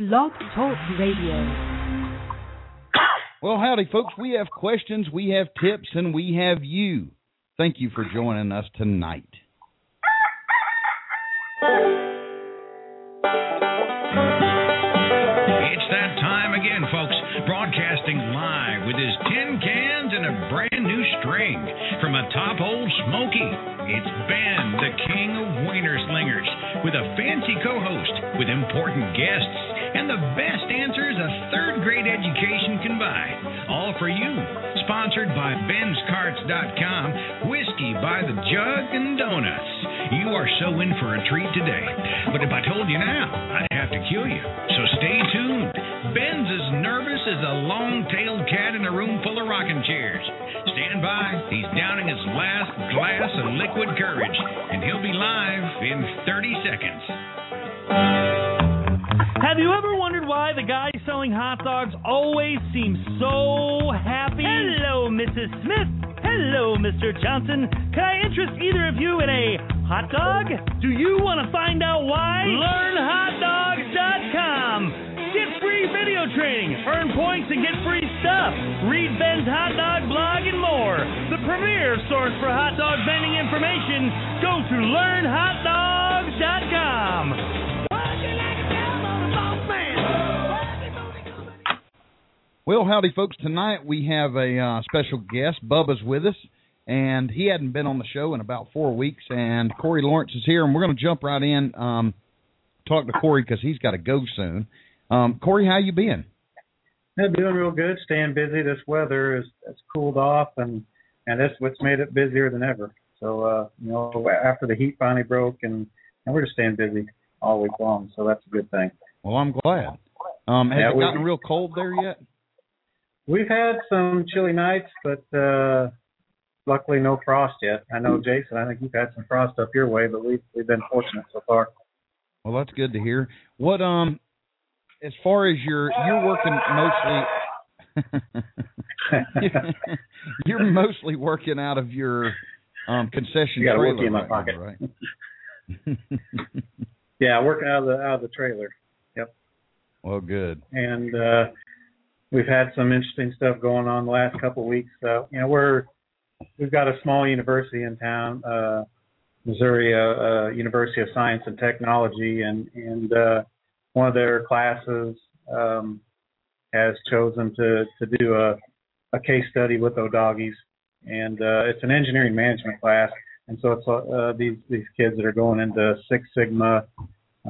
Blog Talk Radio. Well, howdy, folks. We have questions, we have tips, and we have you. Thank you for joining us tonight. It's that time again, folks. Broadcasting live with his tin cans and a brand new string from a top old Smoky. It's Ben, the king of wiener slingers, with a fancy co host, with important guests, and the best answers a third grade education can buy. All for you. Sponsored by Ben'sCarts.com, whiskey by the jug, and donuts. You are so in for a treat today. But if I told you now, I'd have to kill you. So stay tuned. Ben's as nervous as a long tailed cat in a room full of rocking chairs. Stand by. He's downing his last glass of liquid courage, and he'll be live in 30 seconds. Have you ever why the guy selling hot dogs always seems so happy? Hello, Mrs. Smith. Hello, Mr. Johnson. Can I interest either of you in a hot dog? Do you want to find out why? LearnHotDogs.com. Get free video training, earn points, and get free stuff. Read Ben's hot dog blog and more. The premier source for hot dog vending information. Go to LearnHotDogs.com. Well, howdy, folks. Tonight we have a uh, special guest. Bubba's with us, and he hadn't been on the show in about four weeks. And Corey Lawrence is here, and we're going to jump right in, um, talk to Corey because he's got to go soon. Um, Corey, how you been? Yeah, doing real good. Staying busy. This weather is has cooled off, and and that's what's made it busier than ever. So uh, you know, after the heat finally broke, and and we're just staying busy all week long. So that's a good thing. Well, I'm glad. Um, has Yeah, it we- gotten real cold there yet? We've had some chilly nights, but uh luckily no frost yet. I know Jason. I think you've had some frost up your way, but we've we've been fortunate so far. Well, that's good to hear. What um, as far as your you're working mostly. you're mostly working out of your um concession You got a trailer in my right pocket. now, right? yeah, working out of the out of the trailer. Yep. Well, good. and uh we've had some interesting stuff going on the last couple of weeks. So you know, we're we've got a small university in town, uh Missouri uh, uh University of Science and Technology and and uh one of their classes um has chosen to to do a a case study with O'Doggies and uh it's an engineering management class and so it's uh these these kids that are going into Six Sigma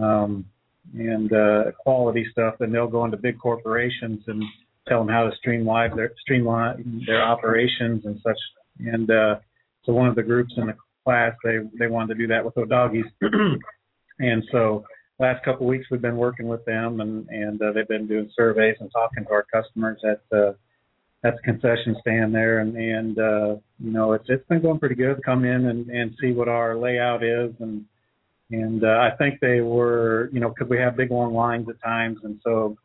um and uh, quality stuff, and they'll go into big corporations and tell them how to streamline their streamline their operations and such. And uh, so one of the groups in the class they they wanted to do that with O'Doggies, and so last couple of weeks we've been working with them, and and uh, they've been doing surveys and talking to our customers at uh, at the concession stand there, and and uh, you know it's it's been going pretty good. Come in and and see what our layout is and and uh, I think they were, you know, because we have big long lines at times, and so,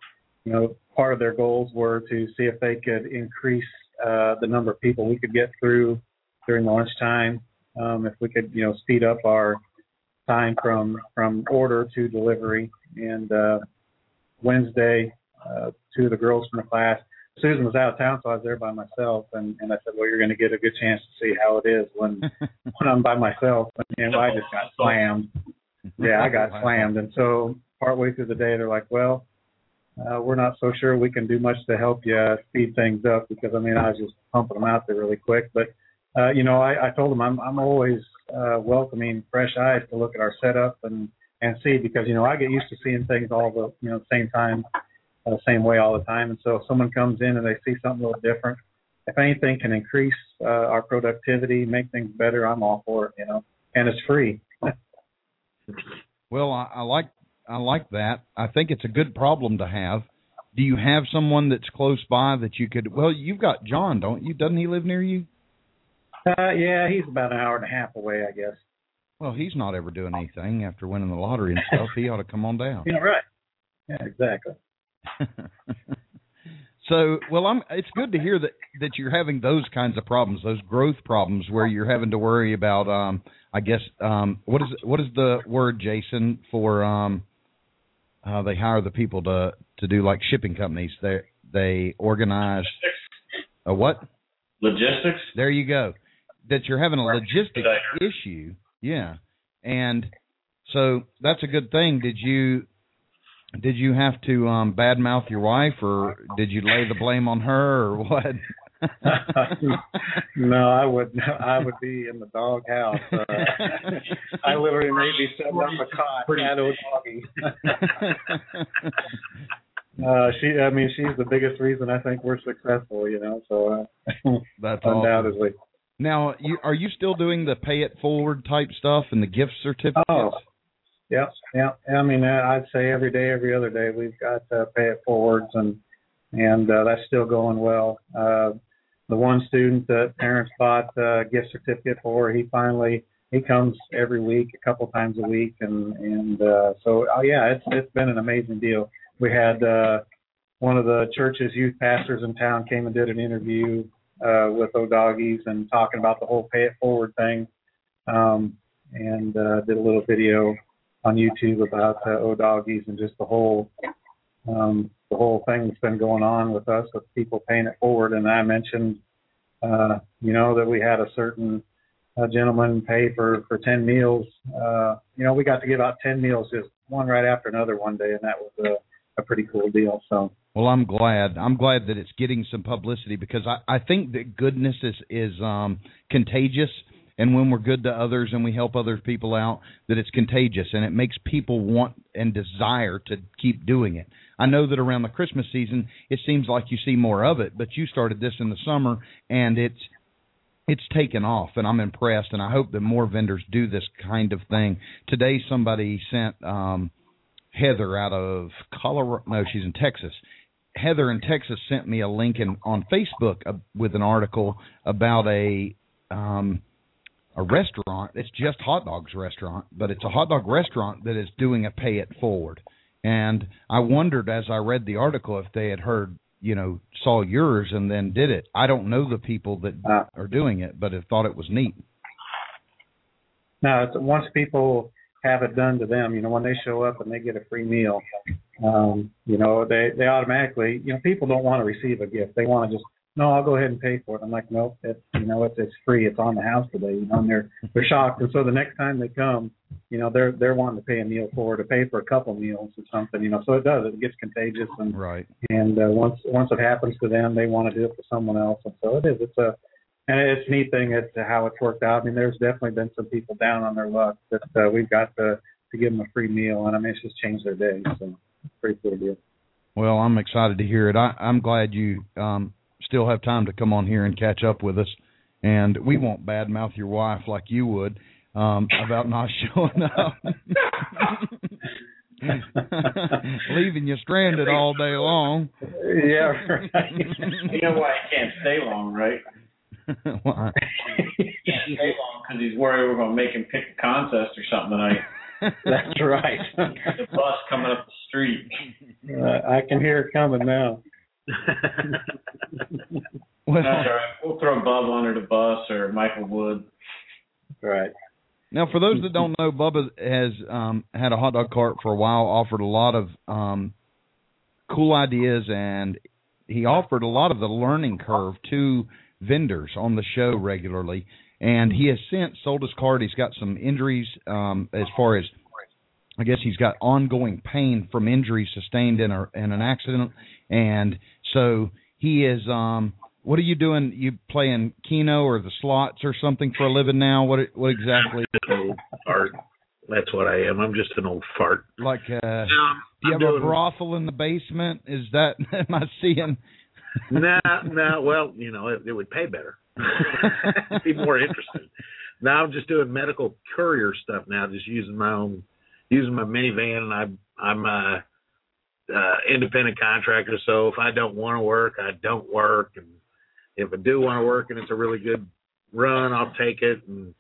you know, part of their goals were to see if they could increase uh, the number of people we could get through during lunchtime. Um, if we could, you know, speed up our time from from order to delivery. And uh, Wednesday, uh, two of the girls from the class, Susan was out of town, so I was there by myself, and and I said, well, you're going to get a good chance to see how it is when when I'm by myself, and I just got slammed. Yeah, I got slammed, and so partway through the day, they're like, "Well, uh, we're not so sure we can do much to help you speed things up because I mean I was just pumping them out there really quick." But uh, you know, I, I told them I'm I'm always uh, welcoming fresh eyes to look at our setup and and see because you know I get used to seeing things all the you know same time, uh, same way all the time, and so if someone comes in and they see something a little different, if anything can increase uh, our productivity, make things better, I'm all for it. You know, and it's free. Well, I, I like I like that. I think it's a good problem to have. Do you have someone that's close by that you could? Well, you've got John, don't you? Doesn't he live near you? Uh, yeah, he's about an hour and a half away, I guess. Well, he's not ever doing anything after winning the lottery and stuff. He ought to come on down. Yeah, right. Yeah, exactly. so, well, I'm. It's good to hear that that you're having those kinds of problems, those growth problems, where you're having to worry about. Um, I guess um, what is what is the word, Jason, for um, uh, they hire the people to to do like shipping companies. They they organize a what? Logistics. There you go. That you're having a logistics issue. Yeah. And so that's a good thing. Did you did you have to um badmouth your wife or did you lay the blame on her or what? no, I would I would be in the dog house. Uh, I literally may be setting up a cot at old doggy. uh, she, I mean, she's the biggest reason I think we're successful. You know, so uh, That's awesome. undoubtedly. Now, you are you still doing the pay it forward type stuff and the gift certificates? Oh, Yep, yep. I mean, uh, I'd say every day, every other day, we've got uh, pay it forwards, and and uh, that's still going well. Uh, the one student that parents bought a gift certificate for, he finally he comes every week, a couple times a week, and and uh, so oh yeah, it's it's been an amazing deal. We had uh, one of the church's youth pastors in town came and did an interview uh, with O'Doggies and talking about the whole pay it forward thing, um, and uh, did a little video on YouTube about uh, O'Doggies and just the whole um, the whole thing that's been going on with us with people paying it forward. And I mentioned, uh, you know, that we had a certain uh, gentleman pay for for ten meals. Uh, you know, we got to give out ten meals just one right after another one day, and that was a, a pretty cool deal. So. Well, I'm glad. I'm glad that it's getting some publicity because I, I think that goodness is is um, contagious, and when we're good to others and we help other people out, that it's contagious and it makes people want and desire to keep doing it. I know that around the Christmas season, it seems like you see more of it, but you started this in the summer, and it's it's taken off, and I'm impressed, and I hope that more vendors do this kind of thing. Today, somebody sent um, Heather out of Colorado. No, she's in Texas. Heather in Texas sent me a link in, on Facebook uh, with an article about a um, a restaurant. It's just hot dogs restaurant, but it's a hot dog restaurant that is doing a pay it forward. And I wondered as I read the article if they had heard, you know, saw yours and then did it. I don't know the people that Uh. are doing it, but have thought it was neat. No, it's, once people have it done to them, you know, when they show up and they get a free meal, um, you know, they they automatically, you know, people don't want to receive a gift. They want to just, no, I'll go ahead and pay for it. I'm like, nope, it's you know, it's it's free. It's on the house today. You know, and they're they're shocked. And so the next time they come, you know, they're they're wanting to pay a meal for, to pay for a couple meals or something. You know, so it does. It gets contagious and Right. and uh, once once it happens to them, they want to do it for someone else, and so it is. It's a and it's a neat thing as to how it's worked out. I mean, there's definitely been some people down on their luck that uh, we've got to to give them a free meal, and I mean, it's just changed their day. So pretty cool deal. Well, I'm excited to hear it. I, I'm glad you um, still have time to come on here and catch up with us. And we won't badmouth your wife like you would um, about not showing up, leaving you stranded all day long. yeah, right. You know why he can't stay long, right? Why? He can't stay long because he's worried we're going to make him pick a contest or something tonight. That's right. the bus coming up the street. uh, I can hear it coming now. well, That's all right. We'll throw Bub under the bus or Michael Wood. Right. Now, for those that don't know, Bubba has um, had a hot dog cart for a while, offered a lot of um, cool ideas, and he offered a lot of the learning curve to vendors on the show regularly. And he has since sold his cart. He's got some injuries um, as far as I guess he's got ongoing pain from injuries sustained in a in an accident, and so he is. Um, what are you doing? You playing Keno or the slots or something for a living now? What what exactly? fart. That's what I am. I'm just an old fart. Like, uh, Um, do you I'm have a brothel in the basement? Is that am I seeing? nah, nah. Well, you know, it, it would pay better. Be more interesting. Now I'm just doing medical courier stuff now, just using my own, using my minivan, and I, I'm a uh, Uh, independent contractor. So if I don't want to work, I don't work, and if I do want to work and it's a really good run, I'll take it and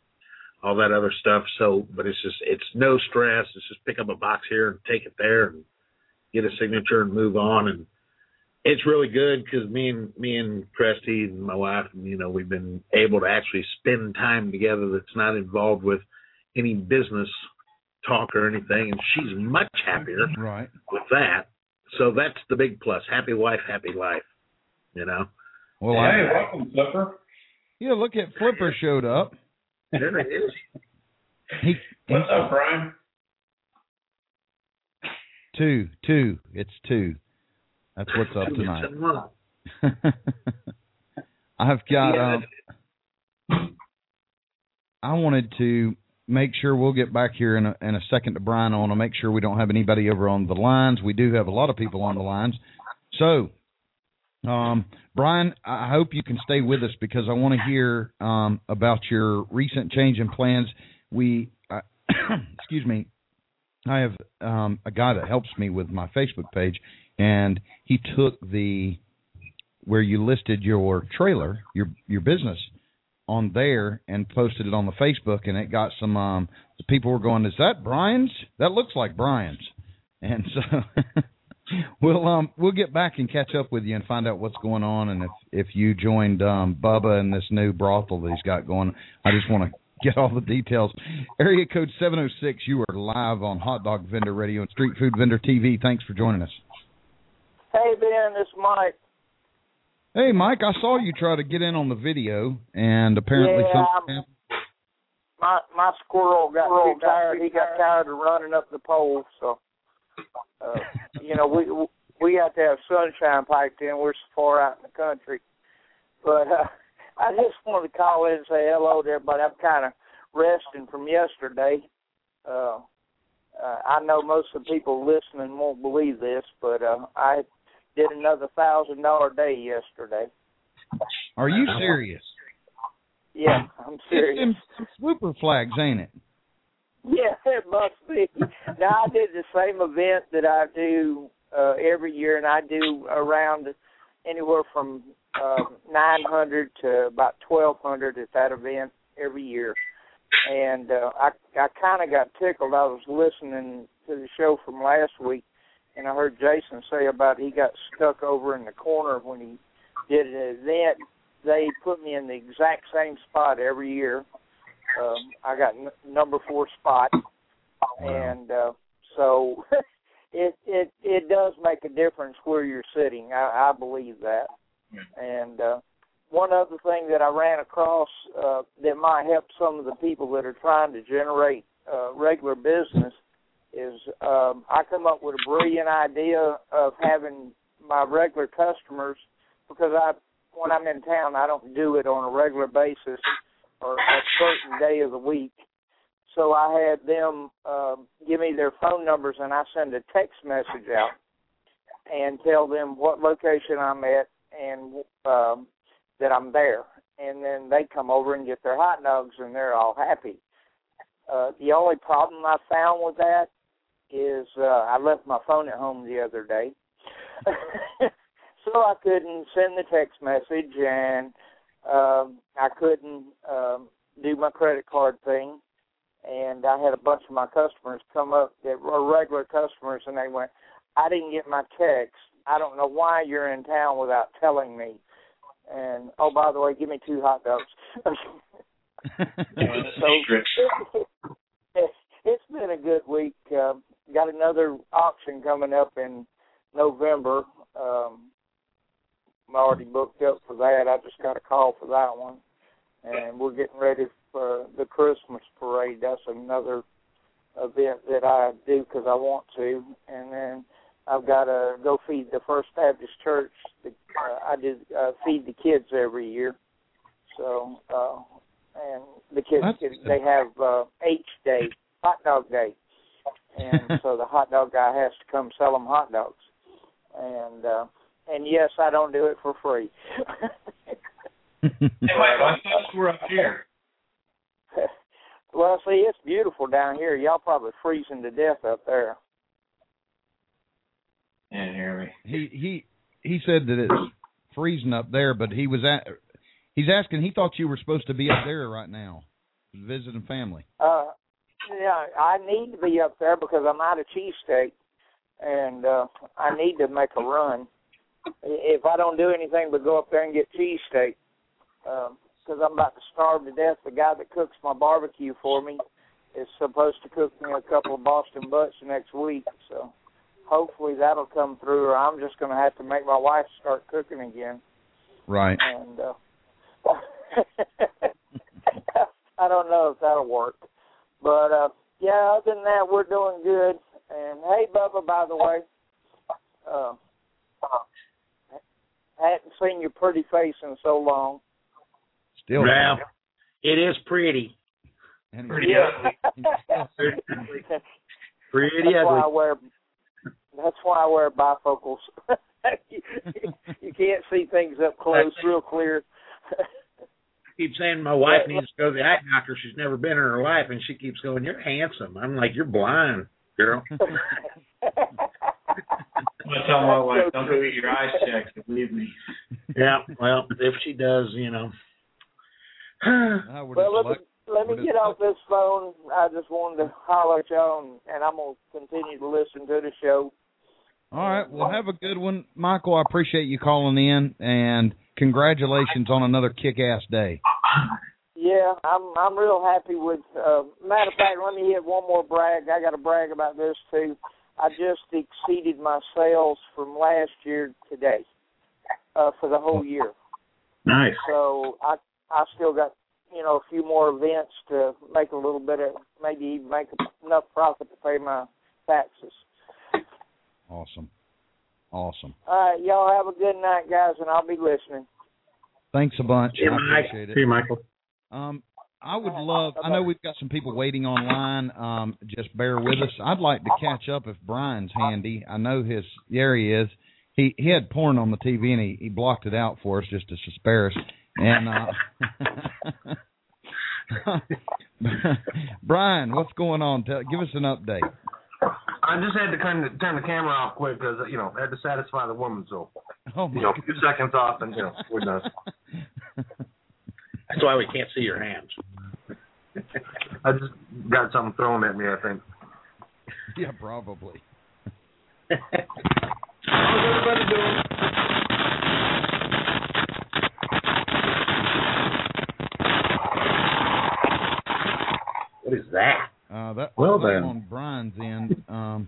all that other stuff. So, but it's just it's no stress. It's just pick up a box here and take it there and get a signature and move on and it's really good because me and me and Cresty and my wife, you know, we've been able to actually spend time together that's not involved with any business talk or anything, and she's much happier Right. with that. So that's the big plus. Happy wife, happy life. You know. Well, hey, I, welcome, Flipper. yeah. Look at Flipper showed up. There it is. He, What's up, Brian? two, two. It's two. That's what's up tonight. weeks in a month. I've got. Um, I wanted to make sure we'll get back here in a, in a second to Brian. I want to make sure we don't have anybody over on the lines. We do have a lot of people on the lines. So, um, Brian, I hope you can stay with us because I want to hear um, about your recent change in plans. We, uh, excuse me, I have um, a guy that helps me with my Facebook page, and he took the where you listed your trailer, your your business on there and posted it on the Facebook and it got some um people were going, Is that Brian's? That looks like Brian's and so we'll um we'll get back and catch up with you and find out what's going on and if if you joined um Bubba in this new brothel that he's got going. I just want to get all the details. Area code seven oh six, you are live on Hot Dog Vendor Radio and Street Food Vendor TV. Thanks for joining us. Hey Ben, this is Mike. Hey, Mike, I saw you try to get in on the video, and apparently Yeah, something I'm- happened. My my squirrel got too tired. He got tired of running up the pole. So, uh, you know, we we have to have sunshine piped in. We're so far out in the country. But uh, I just wanted to call in and say hello to everybody. I'm kind of resting from yesterday. Uh, uh, I know most of the people listening won't believe this, but uh, I did another thousand dollar day yesterday. Are you serious? Yeah, I'm It's serious. them swooper flags, ain't it? Yeah, it must be. Now I did the same event that I do uh every year and I do around anywhere from uh nine hundred to about twelve hundred at that event every year. And uh I I kinda got tickled. I was listening to the show from last week and I heard Jason say about he got stuck over in the corner when he did an event. They put me in the exact same spot every year. Um, I got n- number four spot, and uh, so it it it does make a difference where you're sitting. I, I believe that. And uh, one other thing that I ran across uh, that might help some of the people that are trying to generate uh, regular business is um, I come up with a brilliant idea of having my regular customers because I when I'm in town I don't do it on a regular basis or a certain day of the week. So I had them um, give me their phone numbers, and I send a text message out and tell them what location I'm at and um, that I'm there. And then they come over and get their hot dogs, and they're all happy. Uh, the only problem I found with that is uh, I left my phone at home the other day, so I couldn't send the text message, and um, I couldn't um, do my credit card thing. And I had a bunch of my customers come up that were regular customers, and they went, "I didn't get my text. I don't know why you're in town without telling me." And oh, by the way, give me two hot dogs. so it's, it's been a good week. Uh, got another auction coming up in November. Um, I'm already booked up for that. I just got a call for that one, and we're getting ready for the Christmas parade. That's another event that I do because I want to, and then I've got to go feed the First Baptist Church. The, uh, I do uh, feed the kids every year, so uh, and the kids good. they have uh, H Day, Hot Dog Day, and so the hot dog guy has to come sell them hot dogs, and uh, and yes, I don't do it for free. Hey, Mike, I thought you were up here. well, see, it's beautiful down here. Y'all probably freezing to death up there. Can't hear me. he he he said that it's freezing up there, but he was at he's asking. He thought you were supposed to be up there right now, visiting family. Uh, yeah, I need to be up there because I'm out of cheesesteak, and uh, I need to make a run. If I don't do anything but go up there and get cheesesteak, because I'm about to starve to death. The guy that cooks my barbecue for me is supposed to cook me a couple of Boston butts next week. So hopefully that'll come through, or I'm just going to have to make my wife start cooking again. Right. And uh, I don't know if that'll work, but uh, yeah. Other than that, we're doing good. And hey, Bubba, by the way, uh, hadn't seen your pretty face in so long. Still. Well, it is pretty. And Pretty Yeah. Pretty that's ugly. why I wear. That's why I wear bifocals. you, you can't see things up close, real clear. keep saying my wife needs to go to the eye doctor. She's never been in her life, and she keeps going, "You're handsome." I'm like, "You're blind, girl." I'm gonna tell my wife, don't go get your eyes checked. Believe me. yeah. Well, if she does, you know. Well, let me, let me get off this phone. I just wanted to holler at y'all, and, and I'm gonna continue to listen to the show. All right. Well, have a good one, Michael. I appreciate you calling in, and congratulations on another kick-ass day. Yeah, I'm I'm real happy with. Uh, matter of fact, let me hit one more brag. I got to brag about this too. I just exceeded my sales from last year today uh, for the whole year. nice. So I I still got you know a few more events to make a little bit of maybe even make enough profit to pay my taxes. Awesome. Awesome. All right, y'all have a good night, guys, and I'll be listening. Thanks a bunch. Hey, I Mike. appreciate See it. you, Michael. Um, I would love. I know we've got some people waiting online. Um, just bear with us. I'd like to catch up if Brian's handy. I know his. There he is. He he had porn on the TV and he, he blocked it out for us just to spare us. And uh, Brian, what's going on? Tell, give us an update. I just had to kind of turn the camera off quick because you know I had to satisfy the woman. So Oh you know, a few seconds off and you know we're done. That's why we can't see your hands. I just got something thrown at me. I think. yeah, probably. How's everybody doing? What is that? Uh, that Well that then. on Brian's end. Um,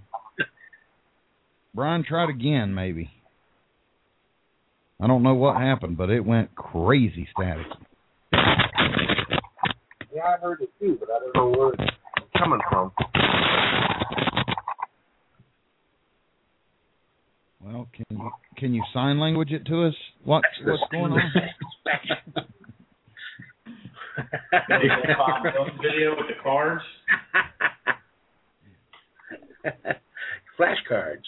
Brian tried again, maybe. I don't know what happened, but it went crazy static. Yeah, I heard it too, but I don't know where it's coming from. Well, can you can you sign language it to us? What what's going on? Video with the cards. Flashcards.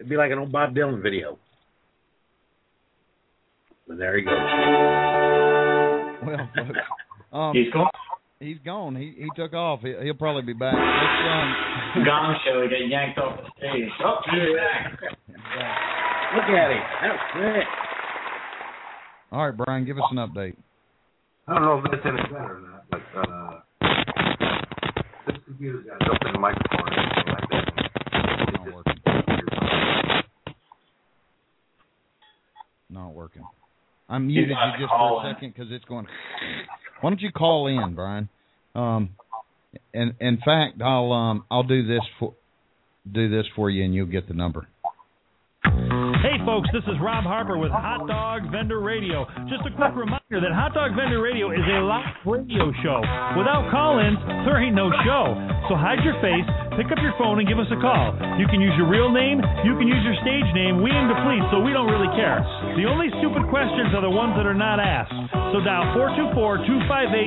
It'd be like an old Bob Dylan video. But there he goes. Well, folks, um, He's gone. he's gone. He he took off. He, he'll probably be back. Let's, um, Gong show. He got yanked off the stage. Oh, he's back. Look at him. That's great. all right, Brian, give us an update. I don't know if that's any better or not, but uh, this computer's got a built-in microphone or anything like that. It Not just- working. Not working. I muted you just for a second because it's going. Why don't you call in, Brian? Um, and in fact, I'll um I'll do this for do this for you, and you'll get the number. Hey folks, this is Rob Harper with Hot Dog Vendor Radio. Just a quick reminder that Hot Dog Vendor Radio is a live radio show. Without call-ins, there ain't no show. So hide your face, pick up your phone, and give us a call. You can use your real name, you can use your stage name. We aim to please, so we don't really care. The only stupid questions are the ones that are not asked. So dial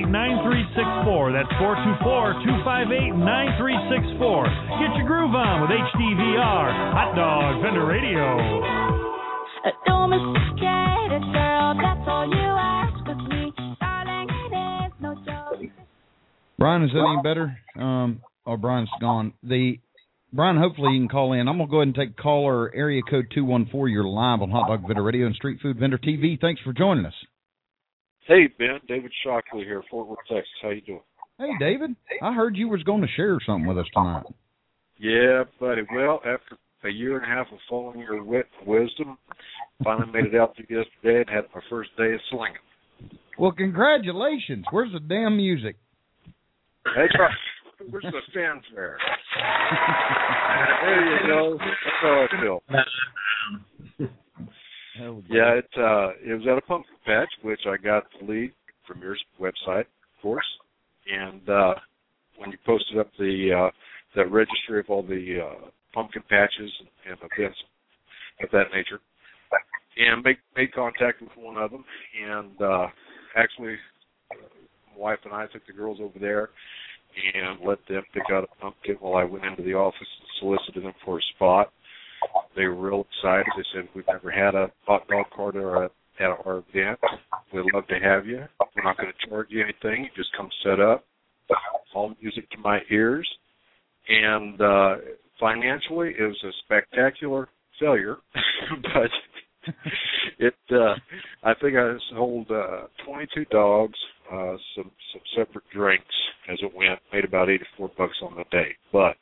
424-258-9364. That's 424-258-9364. Get your groove on with HDVR, Hot Dog Vendor Radio. Domesticated girl, that's all you ask of me. Darling, it is no joke. Brian, is that any better? Um, or Brian's gone. The Brian, hopefully you can call in. I'm gonna go ahead and take caller area code two one four. You're live on Hot Dog Vendor Radio and Street Food Vendor TV. Thanks for joining us. Hey Ben, David Shockley here, Fort Worth, Texas. How you doing? Hey, David. I heard you was going to share something with us tonight. Yeah, buddy. Well, after a year and a half of following your wit and wisdom, finally made it out to yesterday and had my first day of slinging. Well, congratulations. Where's the damn music? That's right. Where's the fanfare? there you go. That's how I feel. Yeah, it uh it was at a pumpkin patch, which I got the lead from your website, of course. And uh when you posted up the uh that registry of all the uh pumpkin patches and events of that nature. And make made contact with one of them and uh actually my wife and I took the girls over there and let them pick out a pumpkin while I went into the office and solicited them for a spot. They were real excited. They said, "We've never had a hot dog cart or a, at our event. We'd love to have you. We're not going to charge you anything. You just come set up. All music to my ears." And uh financially, it was a spectacular failure, but it uh I think I sold uh 22 dogs, uh some some separate drinks as it went, made about 84 bucks on the day. But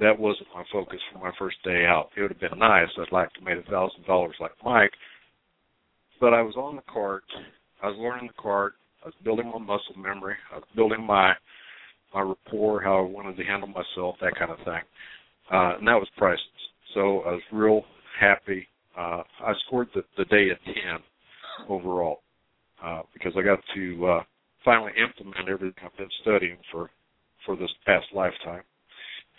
that wasn't my focus for my first day out. It would have been nice. I'd like to made a thousand dollars like Mike. But I was on the cart. I was learning the cart. I was building my muscle memory. I was building my my rapport, how I wanted to handle myself, that kind of thing. Uh, and that was priceless. So I was real happy. Uh, I scored the, the day a 10 overall uh, because I got to uh, finally implement everything I've been studying for for this past lifetime.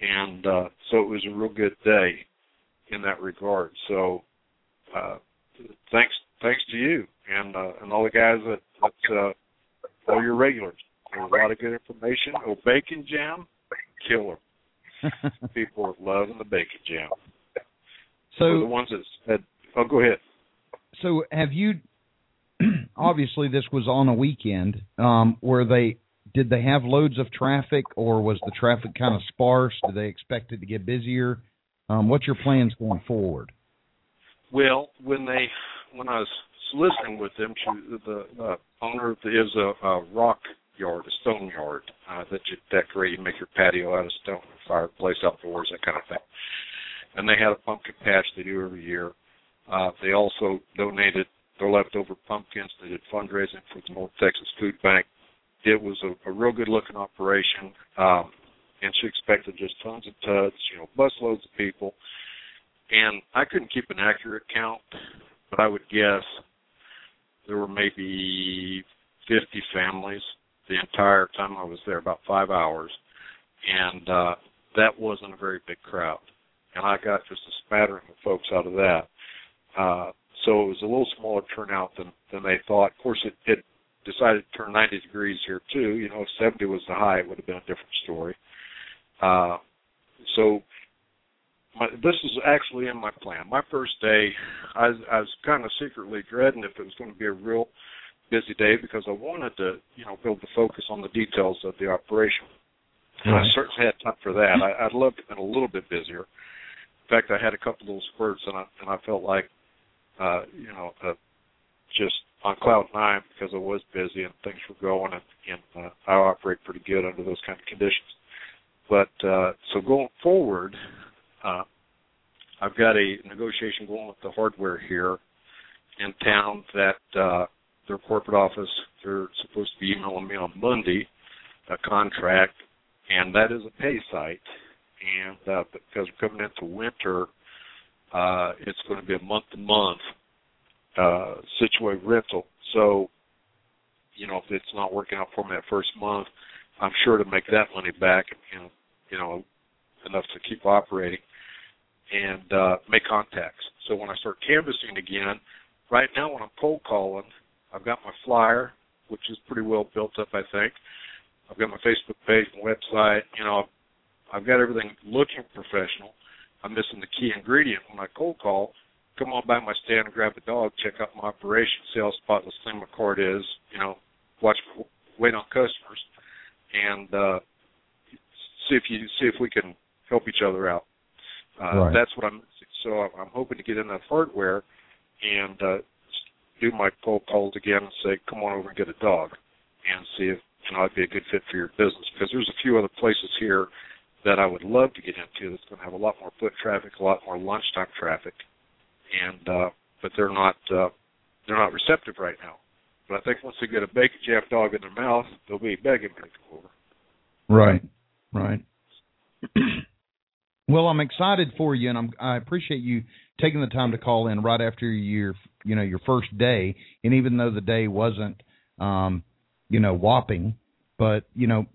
And uh, so it was a real good day in that regard. So uh, thanks thanks to you and uh, and all the guys that, that uh, all your regulars. There's a lot of good information. Oh, bacon jam, killer. People are loving the bacon jam. So the ones that said, "Oh, go ahead." So have you? obviously, this was on a weekend. Um, were they? Did they have loads of traffic, or was the traffic kind of sparse? Do they expect it to get busier? Um, what's your plans going forward? Well, when they when I was soliciting with them, she, the uh, owner is a, a rock yard, a stone yard uh, that you decorate. You make your patio out of stone, fireplace outdoors, that kind of thing. And they had a pumpkin patch they do every year. Uh, they also donated their leftover pumpkins. They did fundraising for the North Texas Food Bank. It was a, a real good looking operation. Um, and she expected just tons of tuds, you know, busloads of people. And I couldn't keep an accurate count, but I would guess there were maybe 50 families the entire time I was there, about five hours. And uh, that wasn't a very big crowd. And I got just a smattering of folks out of that. Uh, so it was a little smaller turnout than, than they thought. Of course, it, it decided to turn 90 degrees here, too. You know, if 70 was the high, it would have been a different story. Uh, so my, this is actually in my plan. My first day, I, I was kind of secretly dreading if it was going to be a real busy day because I wanted to, you know, build the focus on the details of the operation. And I certainly had time for that. I, I'd love to have been a little bit busier. In fact, I had a couple little spurts, and I and I felt like, uh, you know, uh, just on cloud nine because I was busy and things were going, and, and uh, I operate pretty good under those kind of conditions. But uh, so going forward, uh, I've got a negotiation going with the hardware here in town that uh, their corporate office they're supposed to be emailing me on Monday a contract, and that is a pay site. And uh, because we're coming into winter, uh, it's going to be a month to month uh, rental. So, you know, if it's not working out for me that first month, I'm sure to make that money back, and you know, enough to keep operating and uh, make contacts. So when I start canvassing again, right now when I'm cold calling, I've got my flyer, which is pretty well built up, I think. I've got my Facebook page and website. You know, I've got everything looking professional. I'm missing the key ingredient when I cold call. Come on by my stand and grab a dog, check out my operation, see how spotless clean my card is. You know, watch, wait on customers, and uh, see if you see if we can help each other out. Uh, Right. That's what I'm. So I'm, I'm hoping to get in that hardware and uh, do my cold calls again and say, "Come on over and get a dog," and see if you know I'd be a good fit for your business. Because there's a few other places here that I would love to get into that's going to have a lot more foot traffic, a lot more lunchtime traffic, and uh, but they're not uh, they're not receptive right now. But I think once they get a bacon jam dog in their mouth, they'll be begging to come over. Right, right. well, I'm excited for you, and I'm I appreciate you taking the time to call in right after your you know your first day, and even though the day wasn't um, you know whopping, but you know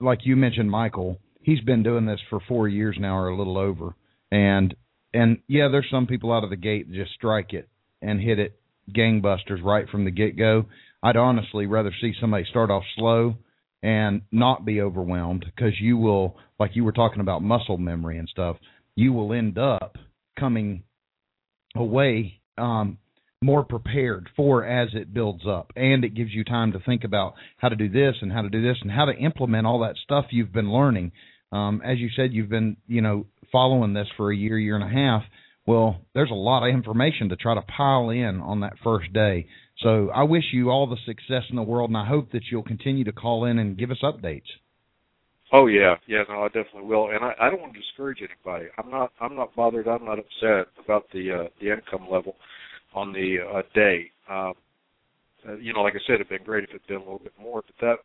like you mentioned, Michael, he's been doing this for four years now or a little over, and and yeah, there's some people out of the gate that just strike it and hit it gangbusters right from the get go. I'd honestly rather see somebody start off slow and not be overwhelmed because you will, like you were talking about muscle memory and stuff, you will end up coming away um, more prepared for as it builds up. And it gives you time to think about how to do this and how to do this and how to implement all that stuff you've been learning um, as you said you've been you know following this for a year year and a half well there's a lot of information to try to pile in on that first day so i wish you all the success in the world and i hope that you'll continue to call in and give us updates Oh yeah, yeah, no, I definitely will, and I, I don't want to discourage anybody. I'm not, I'm not bothered. I'm not upset about the uh, the income level on the uh, day. Um, uh, you know, like I said, it'd been great if it'd been a little bit more, but that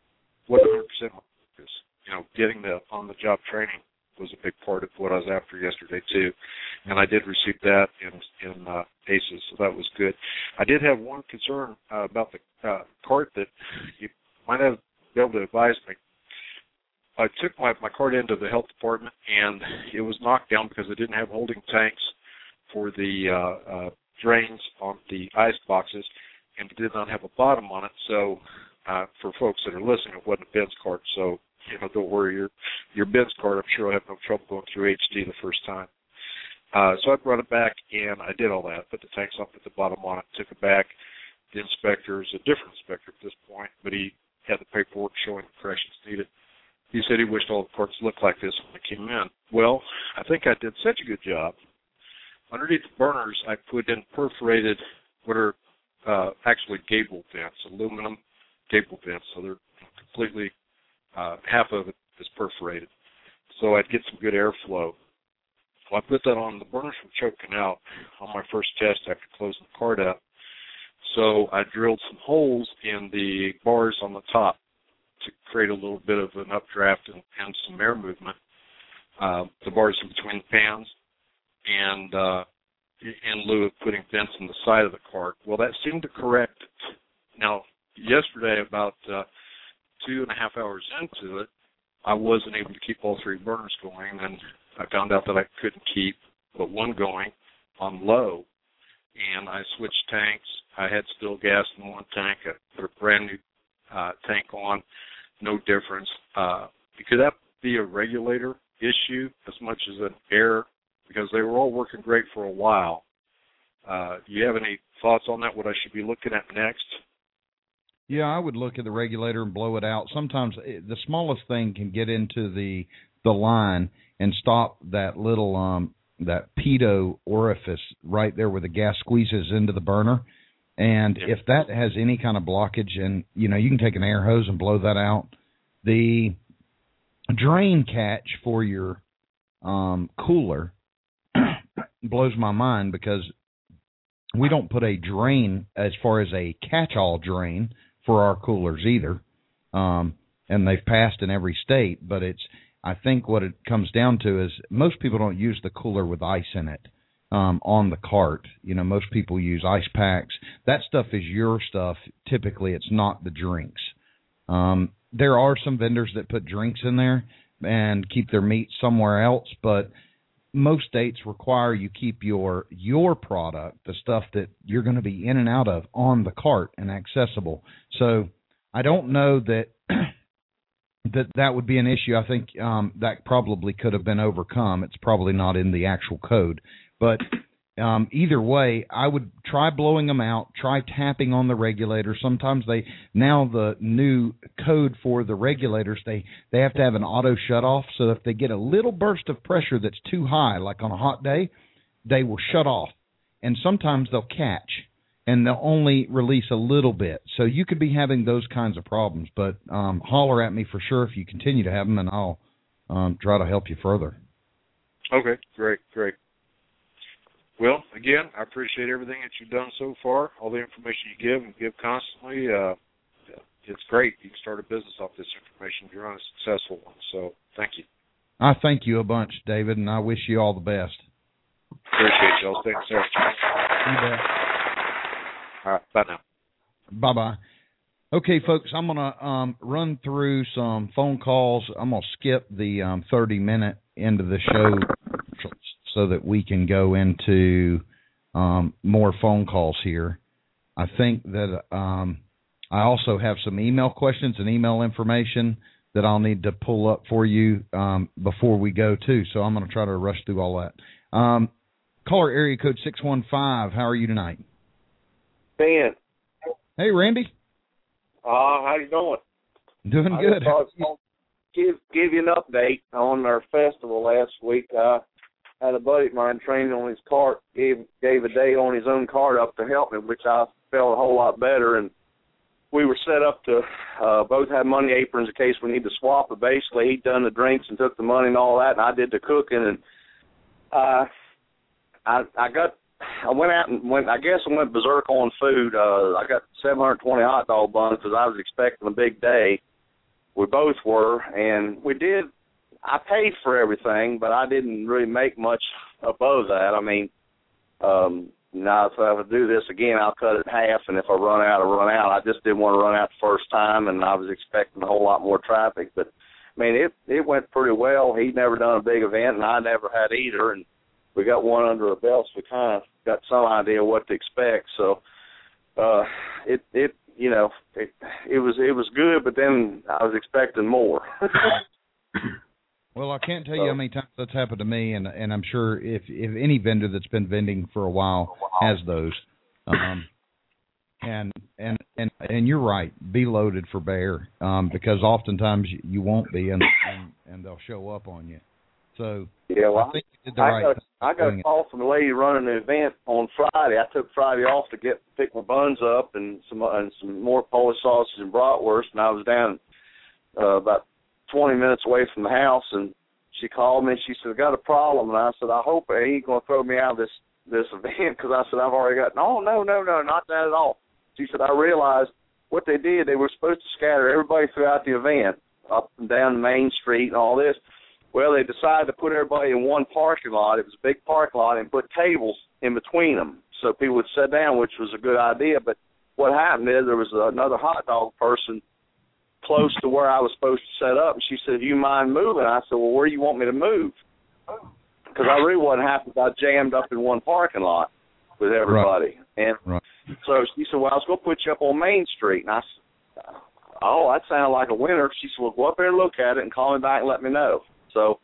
wasn't 100 percent my focus. You know, getting the on the job training was a big part of what I was after yesterday too, and I did receive that in in uh, ACES, so that was good. I did have one concern uh, about the uh, cart that you might have been able to advise me I took my my cart into the health department and it was knocked down because it didn't have holding tanks for the uh, uh, drains on the ice boxes, and it did not have a bottom on it. So, uh, for folks that are listening, it wasn't a Ben's cart. So, you know, don't worry. Your your Ben's cart, I'm sure, I'll have no trouble going through HD the first time. Uh, so I brought it back and I did all that. Put the tanks up at the bottom on it. Took it back. The inspector is a different inspector at this point, but he had the paperwork showing the corrections needed he said he wished all the parts looked like this when I came in. Well, I think I did such a good job. Underneath the burners, I put in perforated, what are uh, actually gable vents, aluminum gable vents. So they're completely, uh, half of it is perforated. So I'd get some good airflow. Well, I put that on. The burners were choking out on my first test after closing the card out. So I drilled some holes in the bars on the top to create a little bit of an updraft and, and some air movement. Uh, the bars in between the pans, and uh, in lieu of putting vents in the side of the cart. Well, that seemed to correct. Now, yesterday, about uh, two and a half hours into it, I wasn't able to keep all three burners going, and I found out that I couldn't keep but one going on low. And I switched tanks. I had still gas in one tank. I put a brand new uh, tank on, no difference. Uh, could that be a regulator issue as much as an air? Because they were all working great for a while. Uh, do you have any thoughts on that? What I should be looking at next? Yeah, I would look at the regulator and blow it out. Sometimes it, the smallest thing can get into the the line and stop that little um that pitot orifice right there where the gas squeezes into the burner and if that has any kind of blockage, and you know, you can take an air hose and blow that out. The drain catch for your um, cooler blows my mind because we don't put a drain as far as a catch-all drain for our coolers either. Um, and they've passed in every state, but it's I think what it comes down to is most people don't use the cooler with ice in it um, on the cart. You know, most people use ice packs. That stuff is your stuff. Typically, it's not the drinks. Um, there are some vendors that put drinks in there and keep their meat somewhere else, but most states require you keep your your product, the stuff that you're going to be in and out of, on the cart and accessible. So I don't know that that that would be an issue. I think um, that probably could have been overcome. It's probably not in the actual code, but um, either way, I would try blowing them out. Try tapping on the regulator. Sometimes they now the new code for the regulators they they have to have an auto shut off. So if they get a little burst of pressure that's too high, like on a hot day, they will shut off. And sometimes they'll catch and they'll only release a little bit. So you could be having those kinds of problems. But um, holler at me for sure if you continue to have them, and I'll um, try to help you further. Okay, great, great. Well, again, I appreciate everything that you've done so far, all the information you give and give constantly. Uh, it's great. You can start a business off this information if you're on a successful one. So thank you. I thank you a bunch, David, and I wish you all the best. Appreciate y'all. Thanks, sir. You bet. All right. Bye now. Bye bye. Okay, folks, I'm gonna um, run through some phone calls. I'm gonna skip the um, 30 minute end of the show so that we can go into um, more phone calls here. I think that um, I also have some email questions and email information that I'll need to pull up for you um, before we go too. So I'm going to try to rush through all that. Um, caller area code six one five. How are you tonight? Ben, Hey, Randy. uh, how you doing? Doing good. Give give you an update on our festival last week. I had a buddy of mine training on his cart. gave gave a day on his own cart up to help me, which I felt a whole lot better. And we were set up to uh, both have money aprons in case we need to swap. But basically, he'd done the drinks and took the money and all that, and I did the cooking. And uh, I I got I went out and went. I guess I went berserk on food. Uh, I got 720 hot dog buns because I was expecting a big day. We both were, and we did. I paid for everything, but I didn't really make much above that. I mean, um, now if I would do this again, I'll cut it in half, and if I run out, I run out. I just didn't want to run out the first time, and I was expecting a whole lot more traffic. But I mean, it it went pretty well. He'd never done a big event, and I never had either, and we got one under our belts. We kind of got some idea what to expect. So uh, it it you know it it was it was good, but then I was expecting more. Well, I can't tell you how many times that's happened to me, and and I'm sure if if any vendor that's been vending for a while has those. Um, and and and and you're right, be loaded for bear, um, because oftentimes you- you won't be, and and, and they'll show up on you. So yeah, well, I think you did the I right got thing I got a call from the lady running the event on Friday. I took Friday off to get pick my buns up and some and some more Polish sausage and bratwurst, and I was down uh, about 20 minutes away from the house, and she called me. and She said, "I got a problem," and I said, "I hope he ain't gonna throw me out of this this event because I said I've already got no, no, no, no, not that at all." She said, "I realized what they did. They were supposed to scatter everybody throughout the event, up and down Main Street and all this." Well, they decided to put everybody in one parking lot. It was a big parking lot, and put tables in between them so people would sit down, which was a good idea. But what happened is there was another hot dog person close to where I was supposed to set up, and she said, "Do you mind moving?" I said, "Well, where do you want me to move?" Because I really wasn't happy about jammed up in one parking lot with everybody. And Right. so she said, "Well, I was going to put you up on Main Street," and I said, "Oh, that sounded like a winner." She said, "Well, go up there and look at it and call me back and let me know." So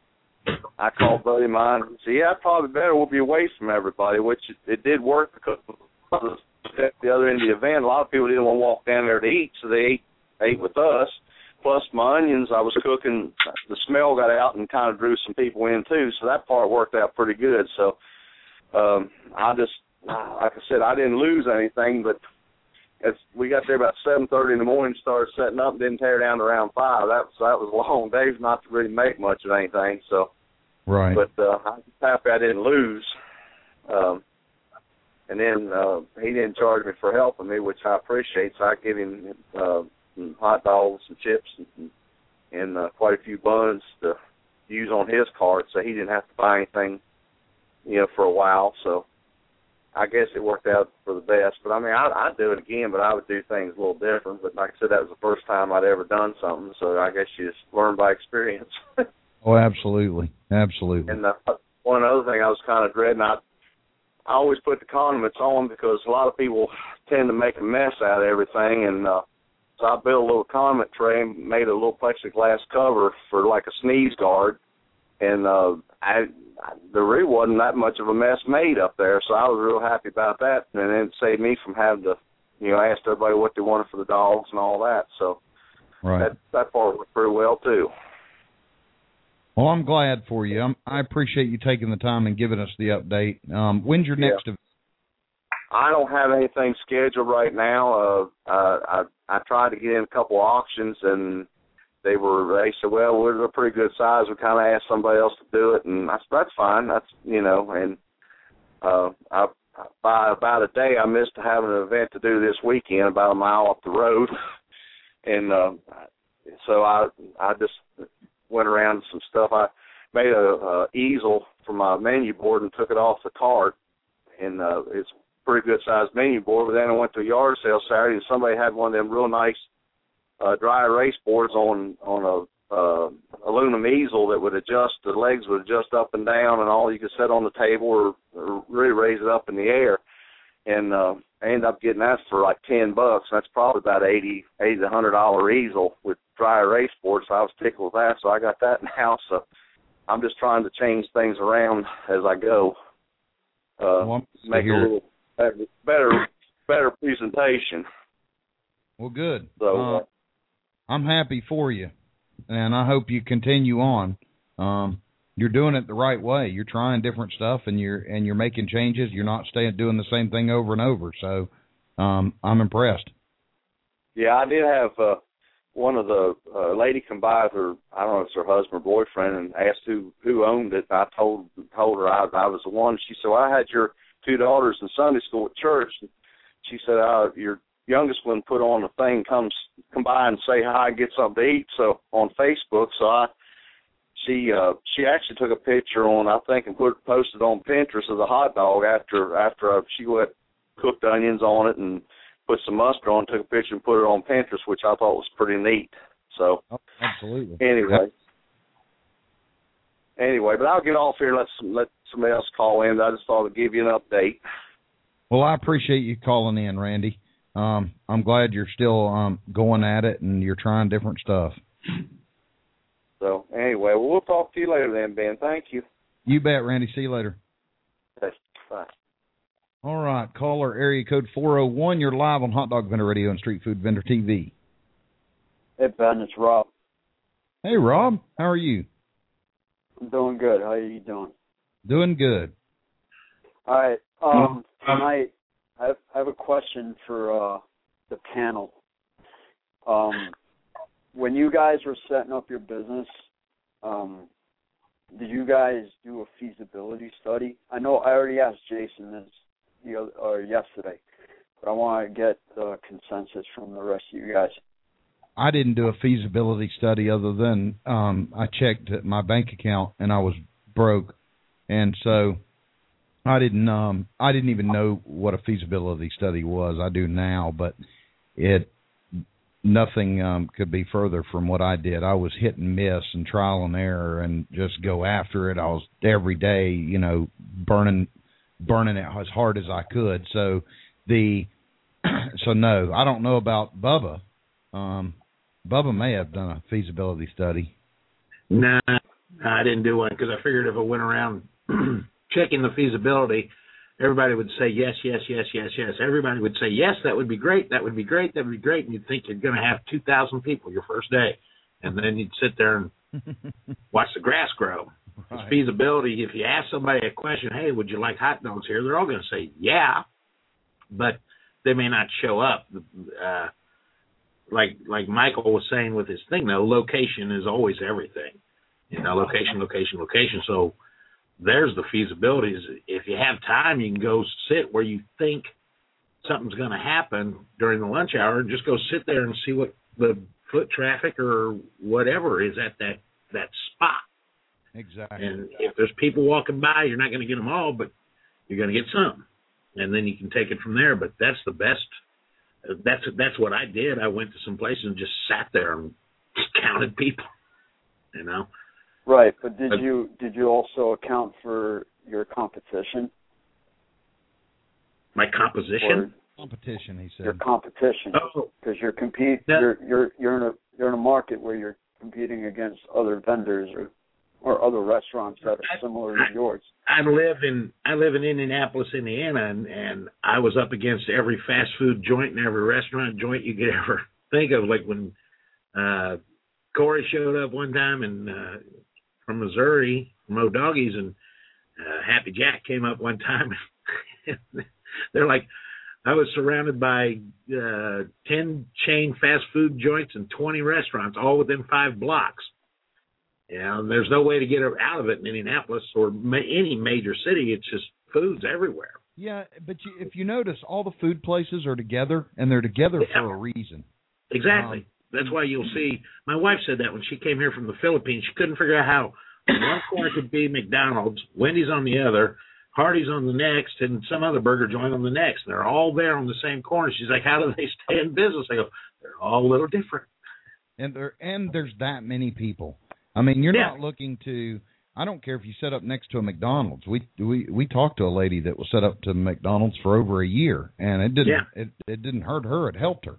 I called buddy of mine and said, "Yeah, probably better. We'll be away from everybody," which it, it did work because at the other end of the event, a lot of people didn't want to walk down there to eat, so they ate ate with us. Plus my onions, I was cooking. The smell got out and kind of drew some people in too, so that part worked out pretty good. So um I just, like I said, I didn't lose anything, but as we got there about seven thirty in the morning, started setting up, didn't tear down to around five. That was that was long days not to really make much of anything. So, Right. but uh, I'm happy I didn't lose. Um, and then uh, he didn't charge me for helping me, which I appreciate. So I give him uh, some hot dogs and chips and, and uh, quite a few buns to use on his card, so he didn't have to buy anything, you know, for a while. So I guess it worked out for the best. But I mean, I, I'd do it again, but I would do things a little different. But like I said, that was the first time I'd ever done something, so I guess you just learn by experience. Oh, absolutely, absolutely. And uh, one other thing I was kind of dreading, I I always put the condiments on because a lot of people tend to make a mess out of everything, and uh, so I built a little condiment tray and made a little plexiglass cover for like a sneeze guard, and uh, I, I there really wasn't that much of a mess made up there, so I was real happy about that, and it saved me from having to, you know, ask everybody what they wanted for the dogs and all that. So Right. that that part worked pretty well too. Well, I'm glad for you. I'm, I appreciate you taking the time and giving us the update. Um, when's your next event? I don't have anything scheduled right now. Uh, uh, I I tried to get in a couple auctions, and they were they said, well, we're a pretty good size. We kind of asked somebody else to do it, and I said that's fine. That's you know, and uh, I by about a day I missed having an event to do this weekend, about a mile up the road, and uh, so I I just went around some stuff. I made a, a easel for my menu board and took it off the cart, and uh, it's pretty good sized menu board. But then I went to a yard sale Saturday, and somebody had one of them real nice uh, dry erase boards on on a uh, aluminum easel that would adjust. The legs would adjust up and down, and all you could set on the table or, or really raise it up in the air. And uh, I ended up getting that for like ten bucks. That's probably about eighty, eighty to hundred dollar easel with dry erase board. So I was tickled with that. So I got that now. So I'm just trying to change things around as I go. Uh, Well, I'm pleased to make a little better, better, better presentation. Well, good. So Uh, I'm happy for you, and I hope you continue on. Um, you're doing it the right way. You're trying different stuff, and you're and you're making changes. You're not staying doing the same thing over and over. So, um, I'm impressed. Yeah, I did have uh one of the uh, lady come by with her I don't know if it's her husband or boyfriend and asked who who owned it. I told told her I I was the one. She said, well, I had your two daughters in Sunday school at church. She said, uh, your youngest one put on a thing comes come by and say hi get something to eat. So on Facebook, so I she uh she actually took a picture on I think and put posted on Pinterest of the hot dog after after uh, she went cooked onions on it and put some mustard on, took a picture and put it on Pinterest, which I thought was pretty neat. So Oh, absolutely. anyway, anyway, but I'll get off here. Let some, let somebody else call in. I just thought I'd give you an update. Well, I appreciate you calling in, Randy. Um, I'm glad you're still um, going at it and you're trying different stuff. So anyway, well, we'll talk to you later then, Ben. Thank you. You bet, Randy. See you later. Okay, Bye. All right, caller area code 401. You're live on Hot Dog Vendor Radio and Street Food Vendor TV. Hey Ben, it's Rob. Hey, Rob. How are you? I'm doing good. How are you doing? Doing good. All right. Um, tonight I have, I have a question for uh the panel. Um, when you guys were setting up your business, um, did you guys do a feasibility study? I know I already asked Jason this the other, or yesterday, but I want to get the consensus from the rest of you guys. I didn't do a feasibility study other than um I checked my bank account and I was broke. And so I didn't um I didn't even know what a feasibility study was. I do now, but it nothing um could be further from what I did. I was hit and miss and trial and error and just go after it. I was every day, you know, burning burning it as hard as I could. So the so no, I don't know about Bubba. Um Bubba may have done a feasibility study. Nah, I didn't do one because I figured if I went around checking the feasibility, everybody would say yes, yes, yes, yes, yes. Everybody would say yes, that would be great, that would be great, that would be great, and you'd think you're going to have two thousand people your first day, and then you'd sit there and watch the grass grow. It's feasibility. If you ask somebody a question, hey, would you like hot dogs here? They're all going to say yeah, but they may not show up. Uh, like like Michael was saying with his thing though, location is always everything. You know, location, location, location. So there's the feasibilities. If you have time, you can go sit where you think something's going to happen during the lunch hour, and just go sit there and see what the foot traffic or whatever is at that that spot. Exactly. And if there's people walking by, you're not going to get them all, but you're going to get some, and then you can take it from there. But that's the best. That's that's what I did. I went to some places and just sat there and counted people. You know, Right, but did you did you also account for your competition my composition. Competition, he said. your said. competition? Oh, Because you're compete No. you're you're you're in a you're in a market where you're competing against other vendors or or other restaurants that are similar to yours. I live in I live in Indianapolis, Indiana, and and I was up against every fast food joint and every restaurant joint you could ever think of. Like when uh Corey showed up one time and uh from Missouri, from Old Doggies, and uh, Happy Jack came up one time. They're like, I was surrounded by uh ten chain fast food joints and twenty restaurants, all within five blocks. And there's no way to get out of it in Indianapolis or ma- any major city. It's just foods everywhere. Yeah, but you, if you notice, all the food places are together, and they're together Yeah. for a reason. Exactly. Um, That's why you'll see. My wife said that when she came here from the Philippines, she couldn't figure out how one corner could be McDonald's, Wendy's on the other, Hardee's on the next, and some other burger joint on the next. They're all there on the same corner. She's like, "How do they stay in business?" I go, "They're all a little different." and there and there's that many people. I mean, you're Yeah. not looking to. I don't care if you set up next to a McDonald's. We we we talked to a lady that was set up to McDonald's for over a year, and it didn't Yeah. it it didn't hurt her. It helped her.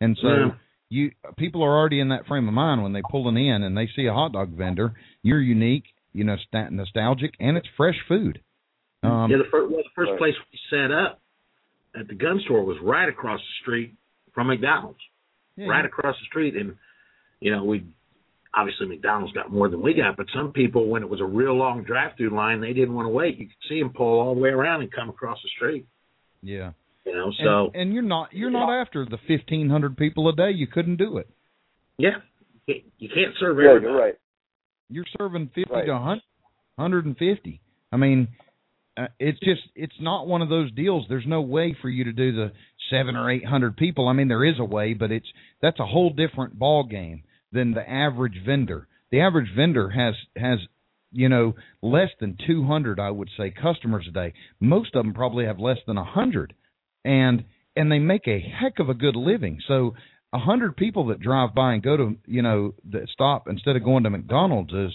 And so Yeah. You people are already in that frame of mind when they pulling in and they see a hot dog vendor. You're unique, you know, sta- nostalgic, and it's fresh food. Um, yeah, the first well, the first Right. place we set up at the gun store was right across the street from McDonald's. yeah, right across the street and you know we obviously mcdonald's got more than we got but some people when it was a real long drive through line they didn't want to wait you could see them pull all the way around and come across the street yeah. You know And, so and you're not you're not after the fifteen hundred people a day. You couldn't do it. yeah. You can't- you can't serve Yeah, everybody. you're right. you're serving 50 Right. to 100 150 i mean uh, it's just it's not one of those deals. There's no way for you to do the 7 or 800 people. I mean there is a way but it's that's a whole different ball game than the average vendor. The average vendor has has you know less than 200 i would say customers a day. Most of them probably have less than 100 and and they make a heck of a good living so a hundred people that drive by and go to you know that stop instead of going to McDonald's is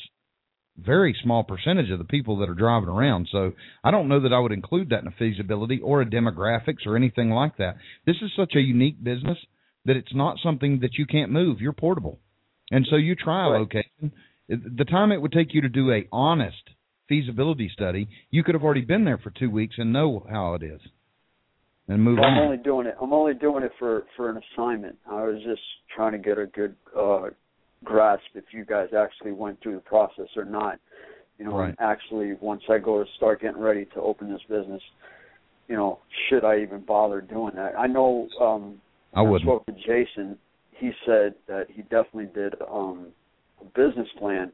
very small percentage of the people that are driving around. So I don't know that I would include that in a feasibility or a demographics or anything like that. This is such a unique business that it's not something that you can't move. You're portable, and so you try a location. The time it would take you to do a honest feasibility study, you could have already been there for two weeks and know how it is, and move Well, I'm on. only doing it. I'm only doing it for for an assignment. I was just trying to get a good uh grasp if you guys actually went through the process or not. You know, Right. actually once I go to start getting ready to open this business, you know, should I even bother doing that? I know um I wouldn't. spoke to Jason, he said that he definitely did um a business plan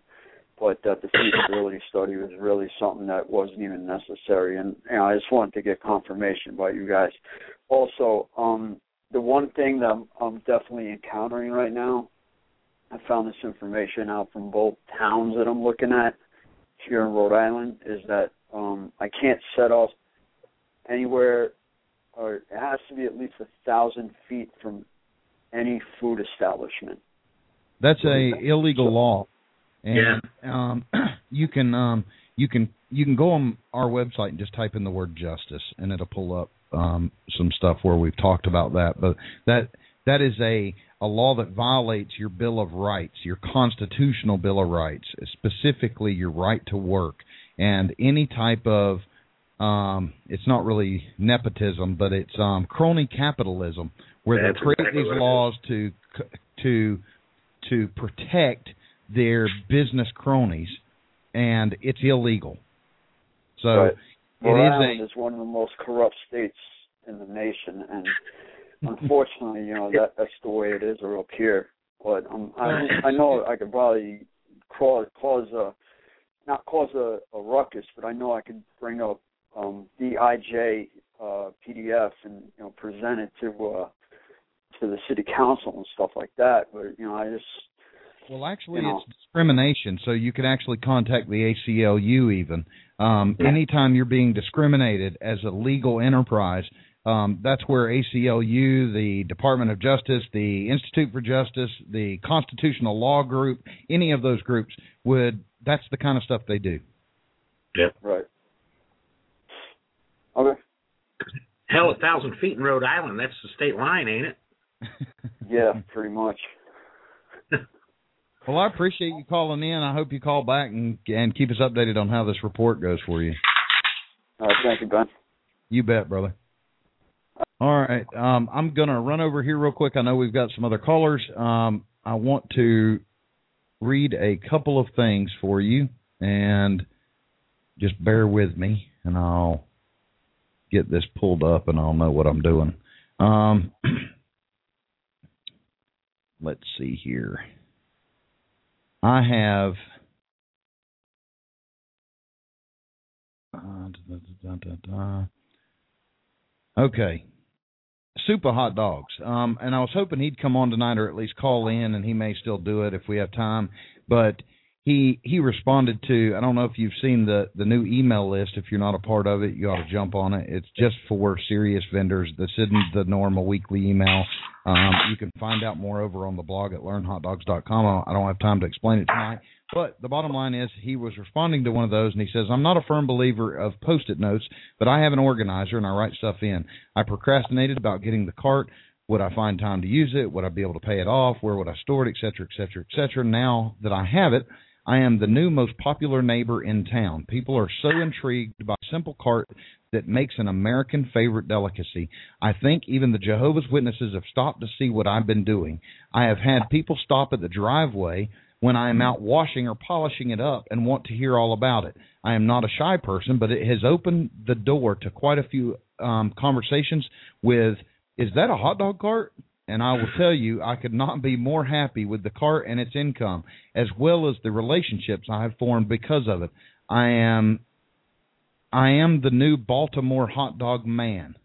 but that the feasibility study was really something that wasn't even necessary and you know, I just wanted to get confirmation by you guys. Also, um the one thing that I'm, I'm definitely encountering right now, I found this information out from both towns that I'm looking at here in Rhode Island, is that um I can't set off anywhere or it has to be at least a thousand feet from any food establishment. That's a illegal law, and Yeah. um, you can um, you can you can go on our website and just type in the word justice, and it'll pull up um, some stuff where we've talked about that. But that that is a a law that violates your Bill of Rights, your constitutional Bill of Rights, specifically your right to work, and any type of um, it's not really nepotism, but it's um, crony capitalism, where That's they create exactly these what it is. laws to to to protect their business cronies, and it's illegal. So Right. it is a is one of the most corrupt states in the nation, and unfortunately, you know that that's the way it is up here. But um, I I know I could probably cause cause a not cause a, a ruckus, but I know I could bring up um, DIJ uh, PDF and you know present it to uh, to the city council and stuff like that. But you know I just Well, actually, you know. it's discrimination. So you could actually contact the ACLU even. Um, Anytime you're being discriminated as a legal enterprise, um, that's where ACLU, the Department of Justice, the Institute for Justice, the Constitutional Law Group, any of those groups would. That's the kind of stuff they do. Yeah. Right. Okay. hell a thousand feet in rhode island that's the state line ain't it Yeah, pretty much. Well, I appreciate you calling in. I hope you call back and and keep us updated on how this report goes for you. All right, thank you, Ben. You bet, brother. All right. Um, I'm going to run over here real quick. I know we've got some other callers. Um, I want to read a couple of things for you, and just bear with me, and I'll get this pulled up, and I'll know what I'm doing. Um, let's see here. I have. Uh. Okay. Super Hot Dogs. Um, and I was hoping he'd come on tonight or at least call in, and he may still do it if we have time. But he he responded to I don't know if you've seen the the new email list. If you're not a part of it, you ought to jump on it. It's just for serious vendors. This isn't the normal weekly email. Um, you can find out more over on the blog at learnhotdogs.com. I don't have time to explain it tonight. But the bottom line is, he was responding to one of those, and he says, I'm not a firm believer of post it notes, but I have an organizer and I write stuff in. I procrastinated about getting the cart. Would I find time to use it? Would I be able to pay it off? Where would I store it? Et cetera, et cetera, et cetera. Now that I have it, I am the new most popular neighbor in town. People are so intrigued by simple cart that makes an American favorite delicacy. I think even the Jehovah's Witnesses have stopped to see what I've been doing. I have had people stop at the driveway when I am out washing or polishing it up and want to hear all about it. I am not a shy person, but it has opened the door to quite a few um, conversations with, is that a hot dog cart? And I will tell you, I could not be more happy with the cart and its income, as well as the relationships I have formed because of it. I am, I am the new Baltimore hot dog man.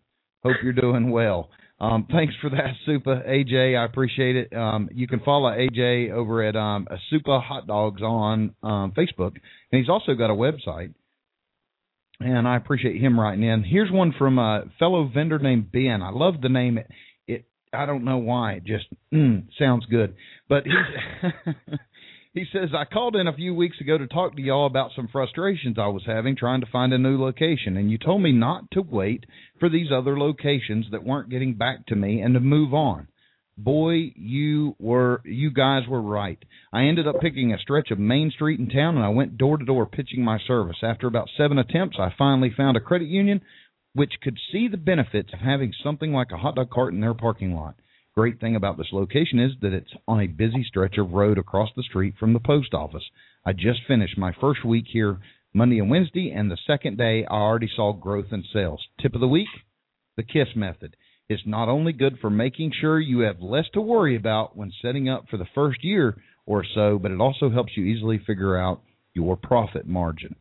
Hope you're doing well. Um, thanks for that, Supa AJ. I appreciate it. Um, you can follow AJ over at um, Supa Hot Dogs on um, Facebook, and he's also got a website. And I appreciate him writing in. Here's one from a fellow vendor named Ben. I love the name. I don't know why. It just mm, sounds good. But he says I called in a few weeks ago to talk to y'all about some frustrations I was having trying to find a new location, and you told me not to wait for these other locations that weren't getting back to me and to move on. Boy, you were you guys were right. I ended up picking a stretch of Main Street in town and I went door to door pitching my service. After about 7 attempts, I finally found a credit union which could see the benefits of having something like a hot dog cart in their parking lot. Great thing about this location is that it's on a busy stretch of road across the street from the post office. I just finished my first week here Monday and Wednesday, and the second day I already saw growth in sales. Tip of the week the KISS method. It's not only good for making sure you have less to worry about when setting up for the first year or so, but it also helps you easily figure out your profit margin.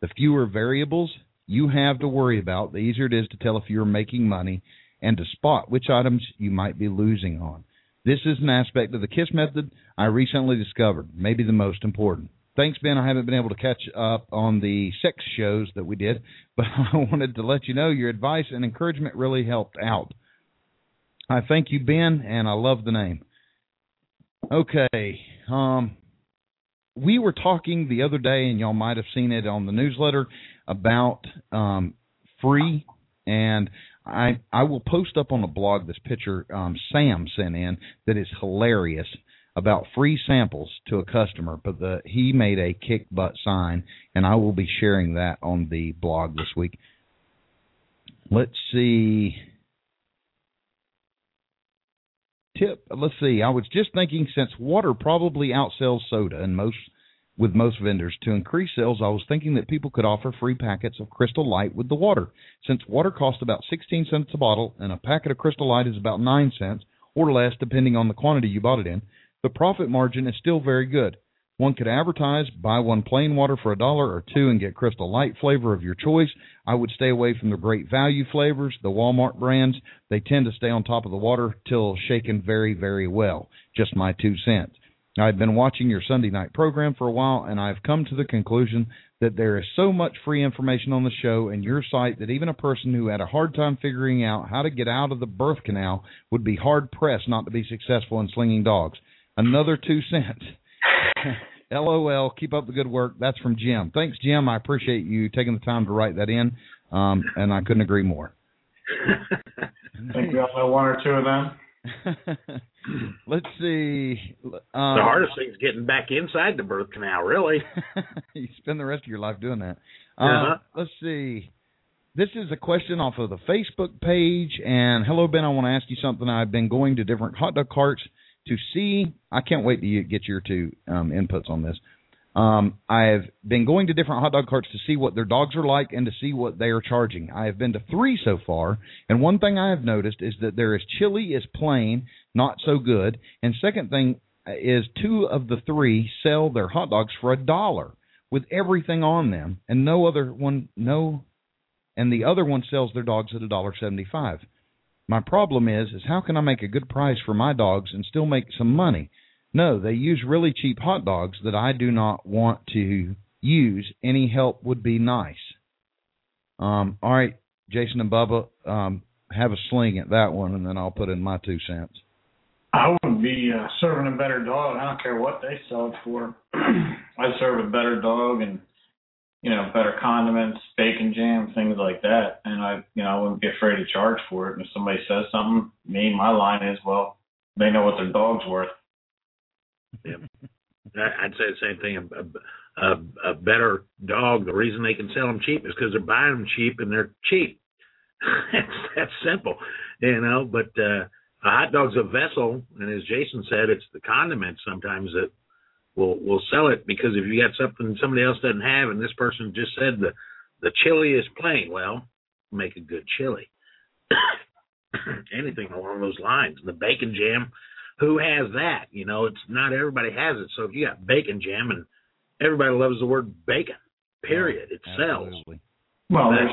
The fewer variables you have to worry about, the easier it is to tell if you're making money and to spot which items you might be losing on. This is an aspect of the KISS method I recently discovered, maybe the most important. Thanks, Ben. I haven't been able to catch up on the sex shows that we did, but I wanted to let you know your advice and encouragement really helped out. I thank you, Ben, and I love the name. Okay. Um, we were talking the other day, and y'all might have seen it on the newsletter about um, free, and I I will post up on the blog this picture um, Sam sent in that is hilarious about free samples to a customer, but the he made a kick butt sign, and I will be sharing that on the blog this week. Let's see. Tip. Let's see. I was just thinking since water probably outsells soda in most with most vendors. To increase sales, I was thinking that people could offer free packets of Crystal Light with the water. Since water costs about 16 cents a bottle and a packet of Crystal Light is about 9 cents or less depending on the quantity you bought it in, the profit margin is still very good. One could advertise buy one plain water for a dollar or two and get Crystal Light flavor of your choice. I would stay away from the great value flavors, the Walmart brands. They tend to stay on top of the water till shaken very, very well. Just my two cents. I've been watching your Sunday night program for a while, and I've come to the conclusion that there is so much free information on the show and your site that even a person who had a hard time figuring out how to get out of the birth canal would be hard pressed not to be successful in slinging dogs. Another two cents. LOL. Keep up the good work. That's from Jim. Thanks, Jim. I appreciate you taking the time to write that in, um, and I couldn't agree more. I think we all know one or two of them. Let's see. Um, the hardest thing is getting back inside the birth canal, really. you spend the rest of your life doing that. Uh-huh. Uh, let's see. This is a question off of the Facebook page. And hello, Ben. I want to ask you something. I've been going to different hot dog carts to see. I can't wait to get your two um, inputs on this. Um, I've been going to different hot dog carts to see what their dogs are like and to see what they are charging. I have been to three so far, and one thing I have noticed is that there is chili is plain, not so good, and second thing is two of the three sell their hot dogs for a dollar with everything on them, and no other one, no, and the other one sells their dogs at a dollar seventy-five. My problem is is how can I make a good price for my dogs and still make some money? No, they use really cheap hot dogs that I do not want to use. Any help would be nice. Um, all right, Jason and Bubba, um, have a sling at that one, and then I'll put in my two cents. I wouldn't be uh, serving a better dog. I don't care what they sell it for. I'd serve a better dog and you know better condiments, bacon jam, things like that. And I you know I wouldn't be afraid to charge for it. And if somebody says something, me my line is well they know what their dog's worth. Yeah. I'd say the same thing. A, a, a better dog. The reason they can sell them cheap is because they're buying them cheap and they're cheap. it's that simple, you know. But uh, a hot dog's a vessel, and as Jason said, it's the condiments sometimes that will will sell it because if you got something somebody else doesn't have, and this person just said the the chili is plain, well, make a good chili. Anything along those lines. The bacon jam, who has that? You know, it's not everybody has it. So if you got bacon jam, and everybody loves the word bacon, period, it sells. Absolutely. Well, there's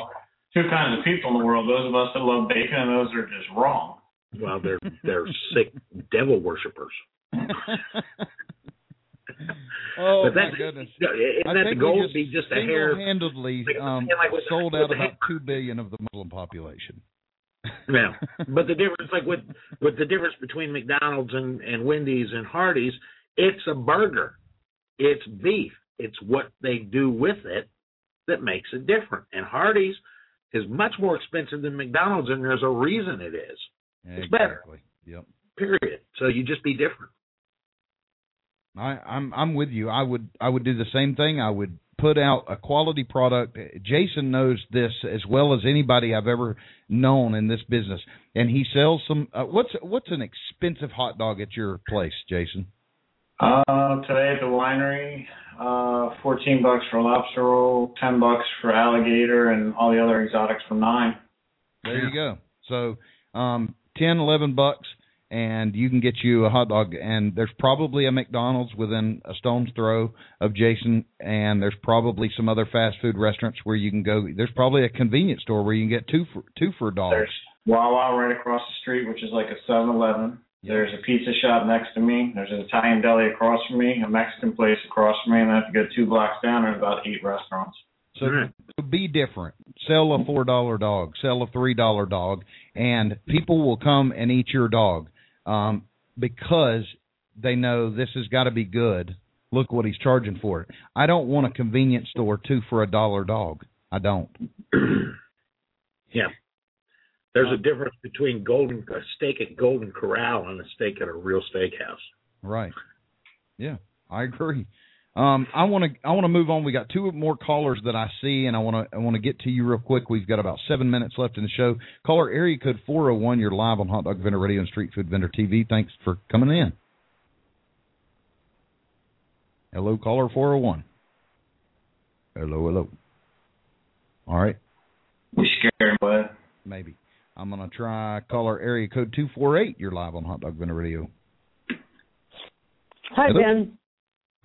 two kinds of people in the world. Those of us that love bacon and those that are just wrong. Well, they're they're sick devil worshippers. oh But my that's- goodness! Isn't I that think the goal? we to be just a hair? single-handedly like- um, like sold out the about hair- two billion of the Muslim population. Yeah, but the difference, like with with the difference between McDonald's and and Wendy's and Hardee's, it's a burger, it's beef, it's what they do with it that makes it different. And Hardee's is much more expensive than McDonald's, and there's a reason it is. It's better. Exactly. Yep. Period. So you just be different. I, I'm I'm with you. I would I would do the same thing. I would put out a quality product. Jason knows this as well as anybody I've ever known in this business, and he sells some. Uh, what's what's an expensive hot dog at your place, Jason? Uh, today at the winery, uh, 14 bucks for lobster roll, 10 bucks for alligator, and all the other exotics for nine. There you go. So um, ten, eleven bucks, and you can get you a hot dog. And there's probably a McDonald's within a stone's throw of Jason, and there's probably some other fast food restaurants where you can go. There's probably a convenience store where you can get two for two for a dollar. There's Wawa right across the street, which is like a 7-Eleven. There's a pizza shop next to me. There's an Italian deli across from me, a Mexican place across from me, and I have to go two blocks down, there's about eight restaurants. So to be different. Sell a four dollar dog. Sell a three dollar dog, and people will come and eat your dog um, because they know this has got to be good. Look what he's charging for it. I don't want a convenience store two for a dollar dog. I don't. Yeah. There's a difference between golden a steak at Golden Corral and a steak at a real steakhouse. Right. Yeah, I agree. Um, I want to I want to move on. We got two more callers that I see, and I want to I want to get to you real quick. We've got about seven minutes left in the show. Caller area code four zero one. You're live on Hot Dog Vendor Radio and Street Food Vendor TV. Thanks for coming in. Hello, caller four zero one. Hello, hello. All right, We scared him away. maybe. I'm gonna try caller area code two four eight. You're live on Hot Dog Vendor Radio. Hi, Hello? Ben.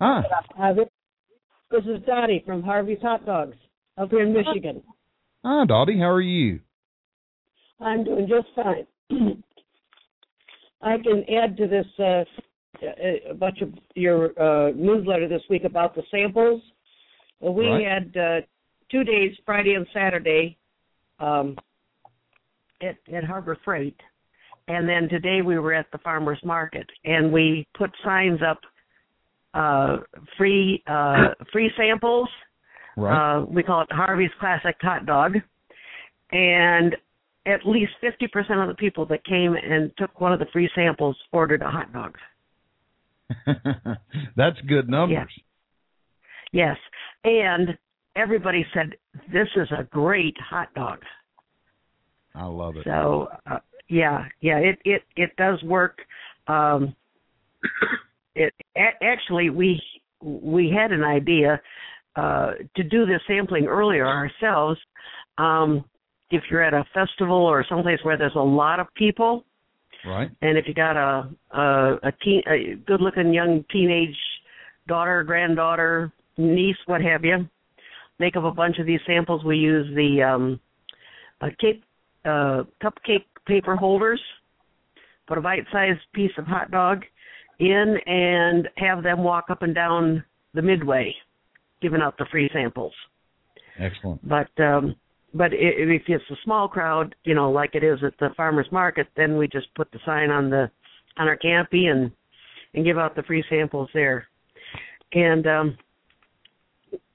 Hi. Uh, this, this is Dottie from Harvey's Hot Dogs up here in Michigan. Hi, Dottie. How are you? I'm doing just fine. I can add to this uh, a- a bunch of your uh, newsletter this week about the samples. Well, we Right. had uh, two days, Friday and Saturday, um, at, at Harbor Freight, and then today we were at the farmers market, and we put signs up, uh, free uh, free samples. Right. Uh, we call it Harvey's Classic Hot Dog, and at least fifty percent of the people that came and took one of the free samples ordered a hot dog. That's good numbers. Yes, and everybody said this is a great hot dog. I love it. So uh, yeah, yeah, it it it does work. Um, it a- actually we we had an idea uh, to do this sampling earlier ourselves. Um, if you're at a festival or someplace where there's a lot of people, Right. and if you got a a, a teen, a good-looking young teenage daughter, granddaughter, niece, what have you, make up a bunch of these samples. We use the um, cake uh, cupcake paper holders, put a bite-sized piece of hot dog in, and have them walk up and down the midway, giving out the free samples. Excellent. But um, but if it's a small crowd, you know, like it is at the farmers market, then we just put the sign on the on our campy and and give out the free samples there. And um,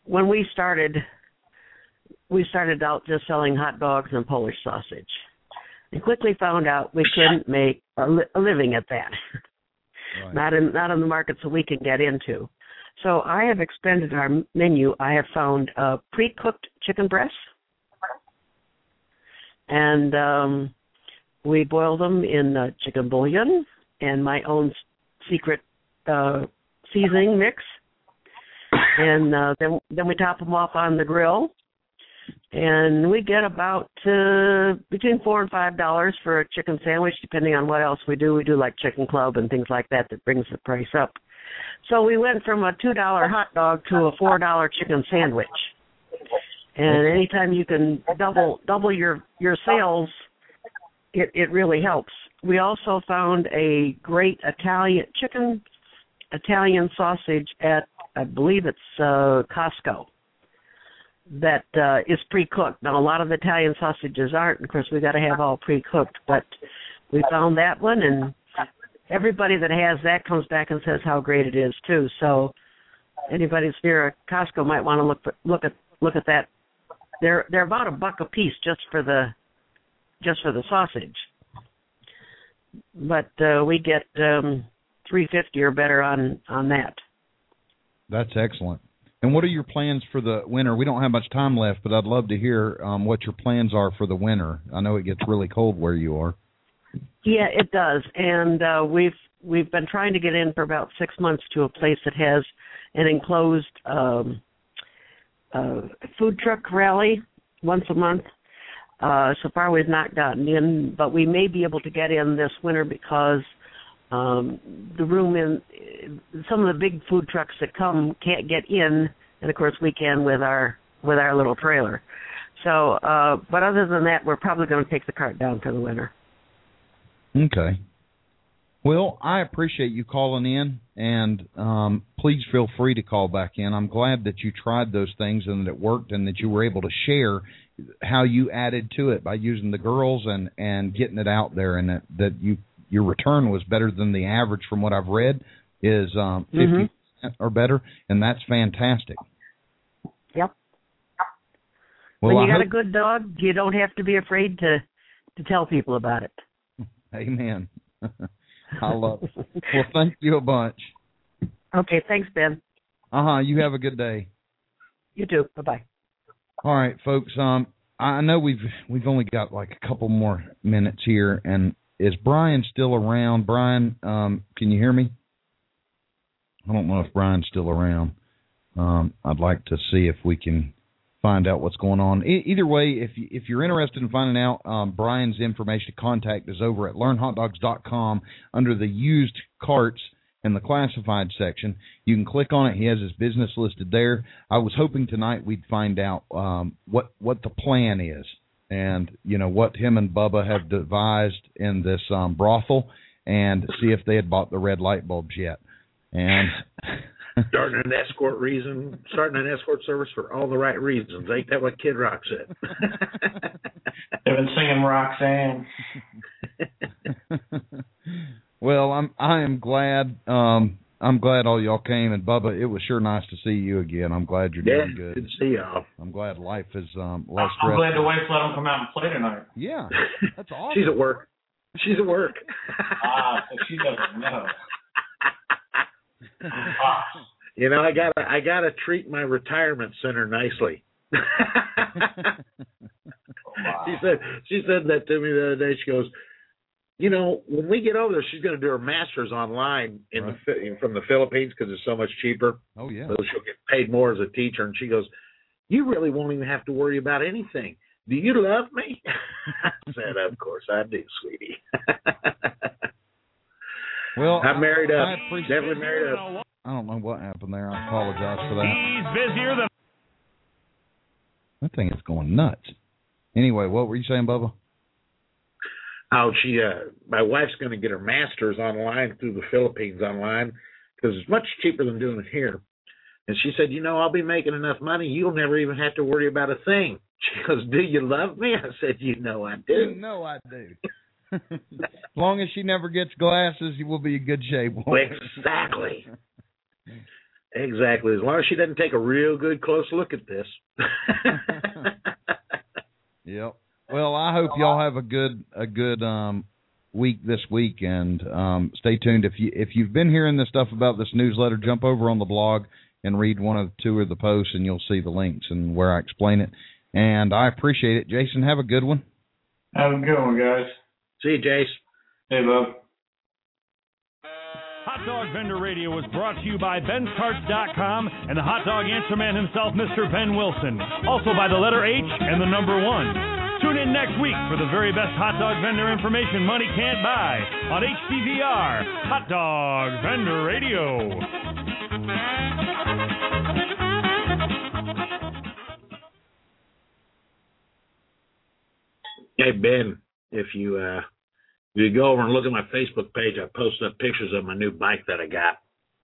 when we started, we started out just selling hot dogs and Polish sausage, and quickly found out we couldn't make a, li- a living at that. Not in not in the markets that we can get into. So I have expanded our menu. I have found uh, pre-cooked chicken breasts, and um, we boil them in uh, chicken bouillon and my own secret uh, seasoning mix, and uh, then then we top them off on the grill, and we get about uh, between four and five dollars for a chicken sandwich, depending on what else we do. We do like chicken club and things like that that brings the price up. So we went from a two dollar hot dog to a four dollar chicken sandwich. And anytime you can double double your your sales, it it really helps. We also found a great Italian chicken Italian sausage at I believe it's uh Costco that uh is pre-cooked. Now a lot of Italian sausages aren't, of course we got to have all pre-cooked, but we found that one and everybody that has that comes back and says how great it is too. So anybody near a Costco might want to look look at look at that. They're they're about a buck a piece just for the just for the sausage. But uh we get um three fifty or better on on that. That's excellent. And what are your plans for the winter? We don't have much time left, but I'd love to hear um, what your plans are for the winter. I know it gets really cold where you are. Yeah, it does. And uh we've we've been trying to get in for about six months to a place that has an enclosed um uh food truck rally once a month. Uh so far we've not gotten in, but we may be able to get in this winter because um the room in some of the big food trucks that come can't get in and of course we can with our with our little trailer. So uh but other than that we're probably going to take the cart down for the winter. Okay. Well, I appreciate you calling in, and um, please feel free to call back in. I'm glad that you tried those things and that it worked, and that you were able to share how you added to it by using the girls and and getting it out there, and that that you your return was better than the average from what I've read is um, 50 Mhm. percent or better, and that's fantastic. Yep. Well, when you I got hope- a good dog, you don't have to be afraid to to tell people about it. Amen. I love it. Well, thank you a bunch. Okay, thanks, Ben. Uh huh. You have a good day. You too. Bye bye. All right, folks. Um, I know we've we've only got like a couple more minutes here, and is Brian still around? Brian, um, can you hear me? I don't know if Brian's still around. Um, I'd like to see if we can find out what's going on. E- either way, if you, if you're interested in finding out, um, Brian's information contact is over at learnhotdogs.com under the used carts in the classified section. You can click on it. He has his business listed there. I was hoping tonight we'd find out um, what what the plan is and you know what him and Bubba have devised in this um, brothel and see if they had bought the red light bulbs yet. And starting an escort reason, starting an escort service for all the right reasons. Ain't that what Kid Rock said? They've been singing Roxanne. well, I'm I am glad um I'm glad all y'all came and Bubba, it was sure nice to see you again. I'm glad you're yeah, doing good. good to see y'all. I'm glad life is um less I'm glad the wife let him come out and play tonight. Yeah. That's awesome. She's at work. She's at work. Ah, so she doesn't know. Ah, You know, I gotta I gotta treat my retirement center nicely. She said she said that to me the other day. She goes, you know, when we get over there, she's going to do her masters online in the Phi- from the Philippines because it's so much cheaper. Oh yeah. So she'll get paid more as a teacher. And she goes, "You really won't even have to worry about anything. Do you love me?" I said, "Of course I do, sweetie." Well, I'm married up. I appreciate Definitely married up. I don't know what happened there. I apologize for that. He's busier than That thing is going nuts. Anyway, what were you saying, Bubba? Oh, she uh my wife's going to get her master's online through the Philippines online because it's much cheaper than doing it here. And she said, "You know, I'll be making enough money. You'll never even have to worry about a thing." She goes, "Do you love me?" I said, "You know I do." You know I do. as long as she never gets glasses, you will be in good shape. Exactly. Exactly. As long as she doesn't take a real good close look at this. Yep. Well, I hope y'all have a good a good um week this week and um stay tuned if you if you've been hearing this stuff about this newsletter, jump over on the blog and read one of two of the posts and you'll see the links and where I explain it. And I appreciate it. Jason, have a good one. Have a good one, guys. See you, Jace. Hey, Bob. Hot Dog Vendor Radio was brought to you by Ben'sCarts.com and the hot dog answer man himself, Mr. Ben Wilson. Also by the letter H and the number one. Tune in next week for the very best hot dog vendor information money can't buy on HDVR, Hot Dog Vendor Radio. Hey Ben, if you uh if you go over and look at my Facebook page, I posted up pictures of my new bike that I got.